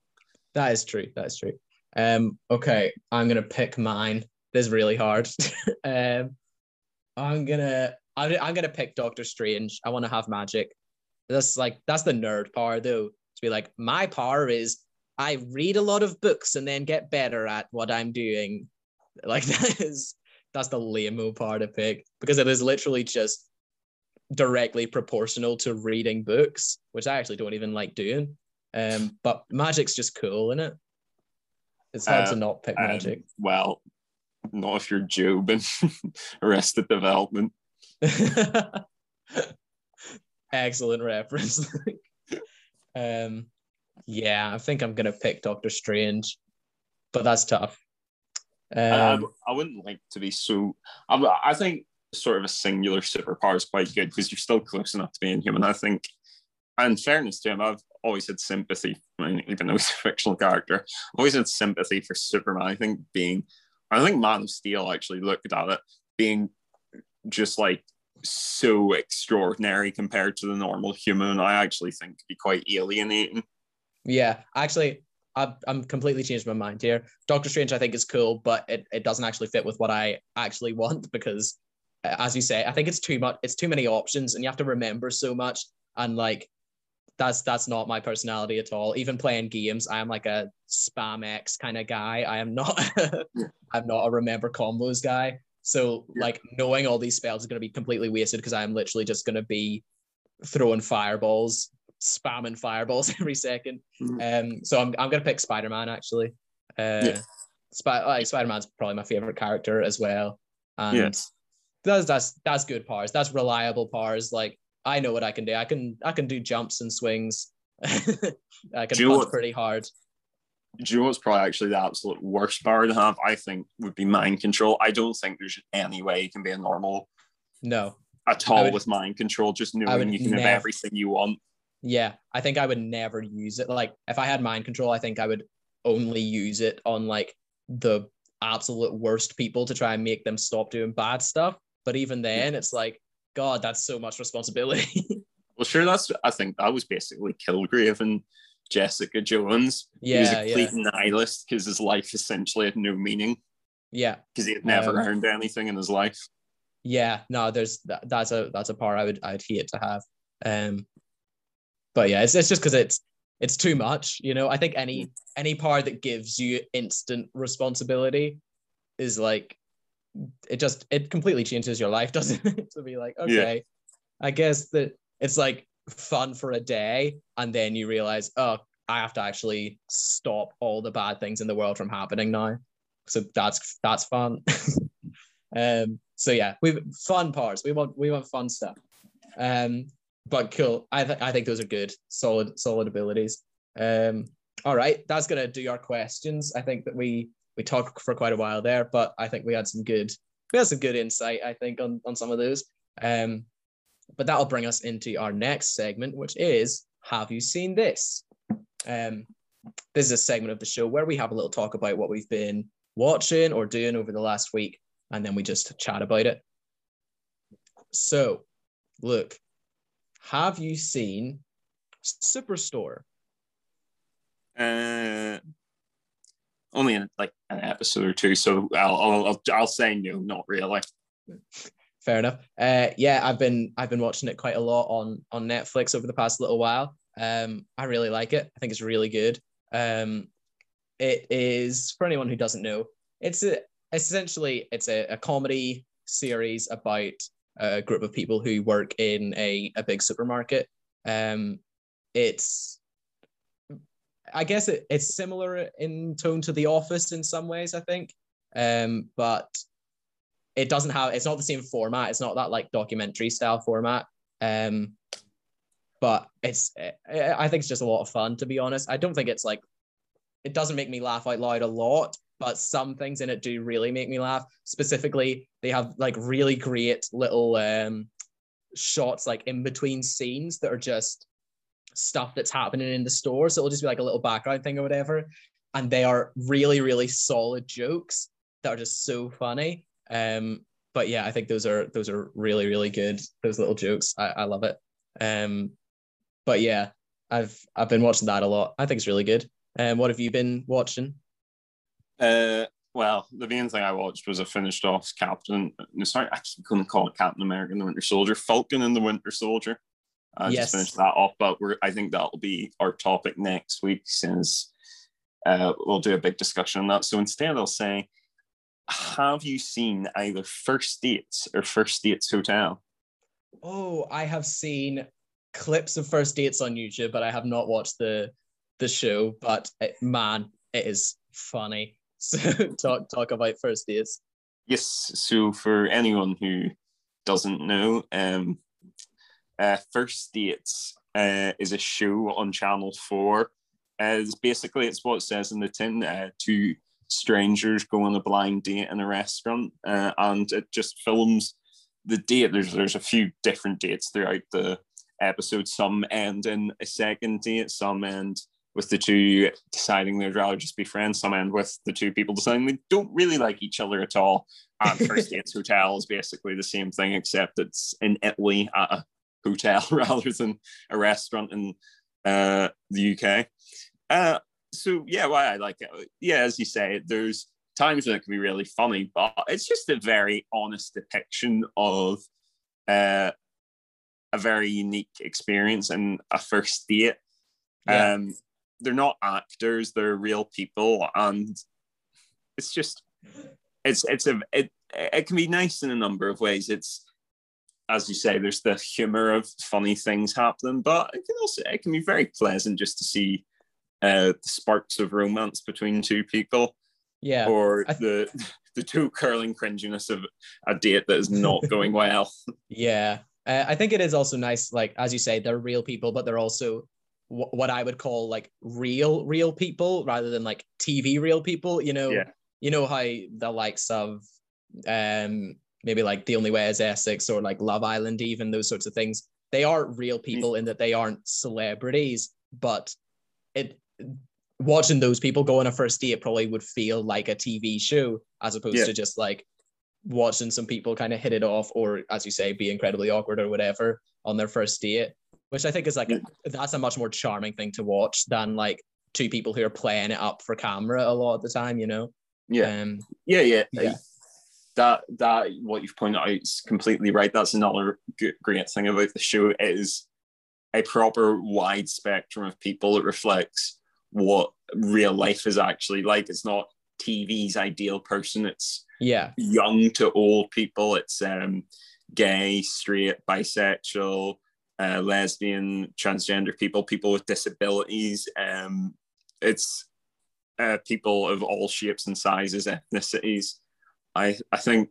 That is true. That is true. Um. Okay, I'm gonna pick mine. This is really hard. um. I'm gonna I'm, I'm gonna pick Doctor Strange. I want to have magic. That's like that's the nerd power though. To be like, my power is I read a lot of books and then get better at what I'm doing. Like that is that's the lame part to pick because it is literally just directly proportional to reading books, which I actually don't even like doing. Um, but magic's just cool, isn't it? It's hard to Um, not pick Um, magic. well, not if you're Gob and Arrested Development. Excellent reference. um, yeah, I think I'm gonna pick Doctor Strange, but that's tough. I, Um, I wouldn't like to be so. I, I think sort of a singular superpower is quite good because you're still close enough to being human. I think, and fairness to him, I've always had sympathy. I mean, even though he's a fictional character, I've always had sympathy for Superman. I think being, I think Man of Steel actually looked at it being just like so extraordinary compared to the normal human. I actually think could be quite alienating. yeah, actually, I've, I'm completely changed my mind here. Doctor Strange, I think, is cool, but it, it doesn't actually fit with what I actually want because, as you say, I think it's too much. It's too many options, and you have to remember so much. And like, that's that's not my personality at all. Even playing games, I am like a spam X kind of guy. I am not. I'm not a remember combos guy. So Yeah. like knowing all these spells is going to be completely wasted because I'm literally just going to be throwing fireballs, spamming fireballs every second. Um, so I'm I'm gonna pick Spider Man actually. Uh, Yeah. Sp- like Spider Man's probably my favorite character as well, and Yeah. That's that's that's good powers. That's reliable powers. Like I know what I can do. I can I can do jumps and swings. I can Do punch what- pretty hard. Do you know what's probably actually the absolute worst power to have? I think would be mind control. I don't think there's any way you can be a normal No, at all would- with mind control, just knowing you can have everything you want. yeah, I think I would never use it. Like if I had mind control, I think I would only use it on like the absolute worst people to try and make them stop doing bad stuff. But even then, it's like, God, that's so much responsibility. Well, sure, that's I think that was basically Kilgrave and Jessica Jones. Yeah, he was yeah, a yeah, complete nihilist because his life essentially had no meaning yeah, because he had never Um, earned anything in his life. yeah. No, there's that, that's a that's a part I would I'd hate to have. Um, but yeah, it's it's just because it's it's too much. You know, I think any any power that gives you instant responsibility is like it just it completely changes your life, doesn't it? to be like, okay, I guess that it's like fun for a day, and then you realize, oh, I have to actually stop all the bad things in the world from happening now. So that's that's fun. um. So yeah, we've fun parts. We want we want fun stuff. Um. But cool. I th- I think those are good, solid solid abilities. Um. All right, that's gonna do our questions. I think that we we talked for quite a while there, but I think we had some good we had some good insight. I think on on some of those. Um. But that'll bring us into our next segment, which is Have you seen this? Um, this is a segment of the show where we have a little talk about what we've been watching or doing over the last week, and then we just chat about it. So, look, have you seen Superstore? Uh, only in like an episode or two, so I'll I'll, I'll, say no, not really. Fair enough. Uh, yeah, I've been I've been watching it quite a lot on on Netflix over the past little while. Um, I really like it. I think it's really good. Um, it is for anyone who doesn't know, it's a essentially it's a, a comedy series about a group of people who work in a, a big supermarket. Um, it's I guess it, it's similar in tone to The Office in some ways, I think. Um, but it doesn't have it's not the same format. It's not that like documentary style format. Um, but it's I think it's just a lot of fun to be honest. I don't think it's like it doesn't make me laugh out loud a lot, but some things in it do really make me laugh. Specifically, they have like really great little um shots like in between scenes that are just stuff that's happening in the store. So it'll just be like a little background thing or whatever. And they are really, really solid jokes that are just so funny. Um, but yeah, I think those are those are really, really good. Those little jokes. I, I love it. Um, but yeah, I've I've been watching that a lot. I think it's really good. And um, what have you been watching? Uh, well, the main thing I watched was a finished off Captain. Sorry, I couldn't call it Captain America and the Winter Soldier. Falcon and the Winter Soldier. I yes. just finish that off, but we're I think that'll be our topic next week since uh, we'll do a big discussion on that. So instead, I'll say, have you seen either First Dates or First Dates Hotel? Oh, I have seen clips of First Dates on YouTube, but I have not watched the the show. But it, man, it is funny. So talk talk about first dates. Yes. So for anyone who doesn't know, um, uh, First Dates uh, is a show on Channel Four. Uh, it's basically it's what it says in the tin. Uh, two strangers go on a blind date in a restaurant, uh, and it just films the date. There's there's a few different dates throughout the episode. Some end in a second date. Some end with the two deciding they'd rather just be friends. Some end with the two people deciding they don't really like each other at all. First Dates Hotel is basically the same thing, except it's in Italy at a hotel rather than a restaurant in uh, the UK. Uh, so yeah, why I like it. Yeah, as you say, there's times when it can be really funny, but it's just a very honest depiction of uh, a very unique experience and a first date. Yeah. Um, they're not actors; they're real people, and it's just it's it's a it it can be nice in a number of ways. It's as you say, there's the humor of funny things happening, but it can also it can be very pleasant just to see uh, the sparks of romance between two people. Yeah, or th- the the two curling cringiness of a date that is not going well. Yeah, uh, I think it is also nice, like as you say, they're real people, but they're also what I would call like real real people rather than like TV real people. You know, yeah. you know how the likes of um maybe like The Only Way is Essex or like Love Island, even those sorts of things. They are real people in that they aren't celebrities, but it watching those people go on a first date probably would feel like a TV show as opposed yeah. to just like watching some people kind of hit it off or as you say be incredibly awkward or whatever on their first date which I think is like a, that's a much more charming thing to watch than like two people who are playing it up for camera a lot of the time, you know. Yeah, um, yeah, yeah. yeah. That that what you've pointed out is completely right. That's another great thing about the show is a proper wide spectrum of people. It reflects what real life is actually like. It's not TV's ideal person. It's yeah, young to old people. It's um, gay, straight, bisexual, uh, lesbian, transgender people, people with disabilities. Um, it's uh, people of all shapes and sizes, ethnicities. I I think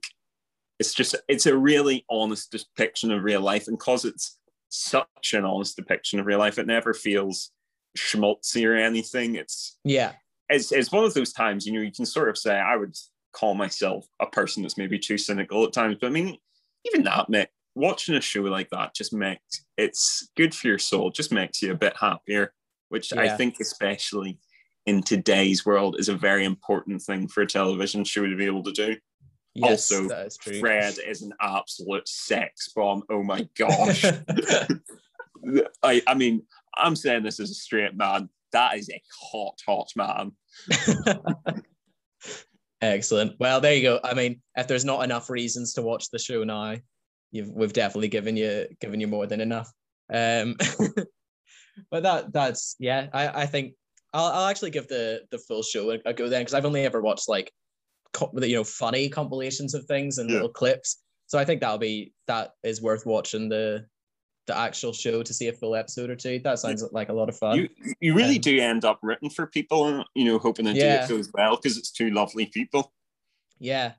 it's just it's a really honest depiction of real life, and because it's such an honest depiction of real life, it never feels schmaltzy or anything. It's yeah, it's it's one of those times you know you can sort of say I would call myself a person that's maybe too cynical at times, but I mean even that Mick, watching a show like that just makes it's good for your soul, just makes you a bit happier, which yeah. I think, especially in today's world, is a very important thing for a television show to be able to do. Yes, also, Fred is an absolute sex bomb. Oh my gosh. I, I mean, I'm saying this as a straight man. That is a hot, hot man. Excellent. Well, there you go. I mean, if there's not enough reasons to watch the show now, you've we've definitely given you given you more than enough. Um, but that that's yeah, I I think I'll I'll actually give the the full show a, a go then because I've only ever watched like you know funny compilations of things and yeah. little clips. So I think that'll be that is worth watching the the actual show to see a full episode or two. That sounds like a lot of fun. You you really Um, do end up rooting for people, you know, hoping they Yeah. it goes well because it's two lovely people. yeah,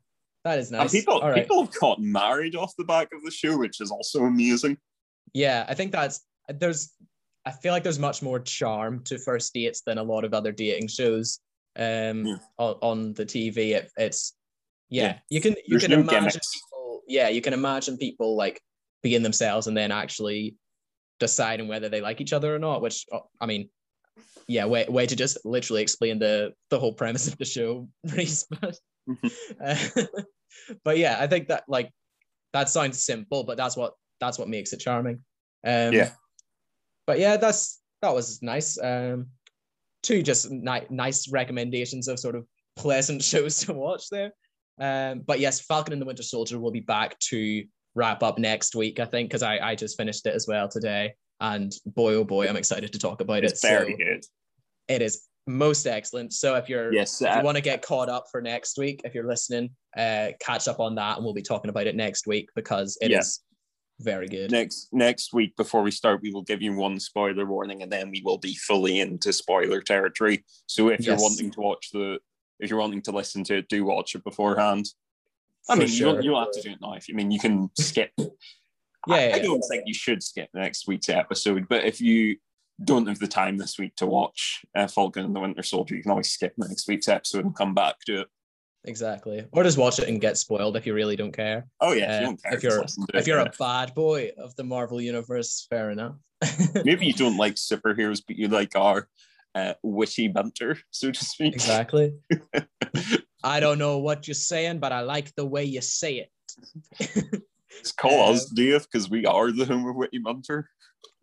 that is And nice. people All right. people have gotten married off the back of the show, which is also amazing. Yeah, I think that's there's. I feel like there's much more charm to first dates than a lot of other dating shows um, Yeah. on, on the TV. It, it's yeah, Yeah. you can you There's can no imagine gimmicks. people. Yeah, you can imagine people like being themselves and then actually deciding whether they like each other or not. Which oh, I mean, yeah, way way to just literally explain the the whole premise of the show, Reese. But, uh, but yeah, I think that like that sounds simple, but that's what that's what makes it charming. Um, Yeah. But yeah, that's that was nice. Um, two just ni- nice recommendations of sort of pleasant shows to watch there. Um, but yes, Falcon and the Winter Soldier will be back to wrap up next week, I think, because I, I just finished it as well today. And boy, oh boy, I'm excited to talk about It's it. very So good. it is most excellent. So if you're Yes, if you want to get caught up for next week, if you're listening, uh, catch up on that, and we'll be talking about it next week because it is Yeah. Very good. next next week before we start, we will give you one spoiler warning, and then we will be fully into spoiler territory. So if you're wanting to watch the, if you're wanting to listen to it, do watch it beforehand. I For mean, you, don't, you don't have to do it now. If you I mean, you can skip. Yeah, I, yeah, I don't think you should skip next week's episode, but if you don't have the time this week to watch uh, Falcon and the Winter Soldier, you can always skip next week's episode and come back to it. Exactly. Or just watch it and get spoiled if you really don't care. Oh yeah, if Uh, you don't care, if you're if you're a bad boy of the Marvel universe, fair enough. maybe you don't like superheroes, but you like our uh, witty banter, so to speak. exactly. I don't know what you're saying, but I like the way you say it. Just call us Um, Dave because we are the home of witty banter.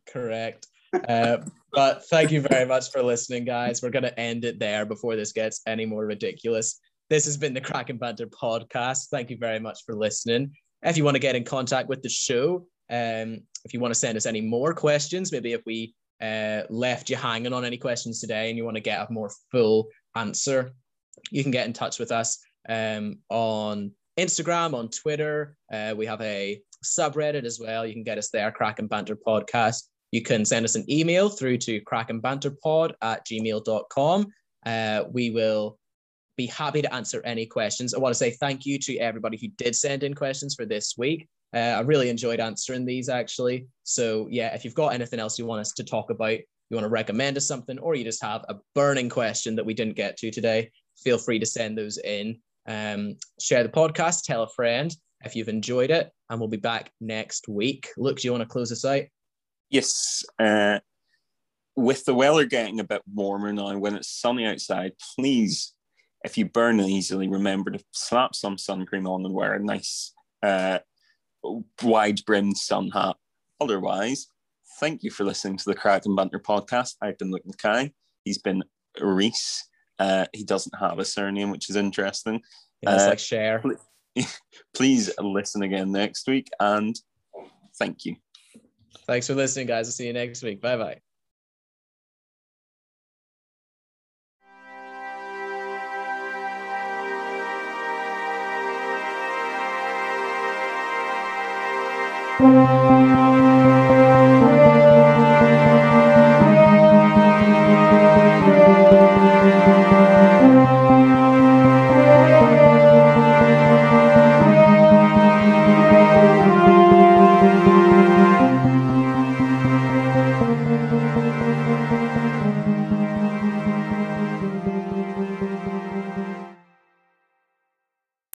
Correct. Uh, but thank you very much for listening, guys. We're going to end it there before this gets any more ridiculous. This has been the Crack and Banter podcast. Thank you very much for listening. If you want to get in contact with the show, um, if you want to send us any more questions, maybe if we uh, left you hanging on any questions today and you want to get a more full answer, you can get in touch with us um, on Instagram, on Twitter. Uh, we have a subreddit as well. You can get us there, Crack and Banter Podcast. You can send us an email through to crackanbanterpod at gmail.com. Uh, we will be happy to answer any questions. I want to say thank you to everybody who did send in questions for this week. Uh, I really enjoyed answering these actually. So, yeah, if you've got anything else you want us to talk about, you want to recommend us something, or you just have a burning question that we didn't get to today, feel free to send those in. Um, share the podcast, tell a friend if you've enjoyed it, and we'll be back next week. Luke, do you want to close us out? Yes, uh, with the weather getting a bit warmer now, when it's sunny outside, please, if you burn easily, remember to slap some sun cream on and wear a nice uh, wide brimmed sun hat. Otherwise, thank you for listening to the Crack and Banter podcast. I've been Luke Mackay. He's been Reese. Uh, he doesn't have a surname, which is interesting. Yeah, it's Uh, like share. Please listen again next week and thank you. Thanks for listening, guys. I'll see you next week. Bye bye.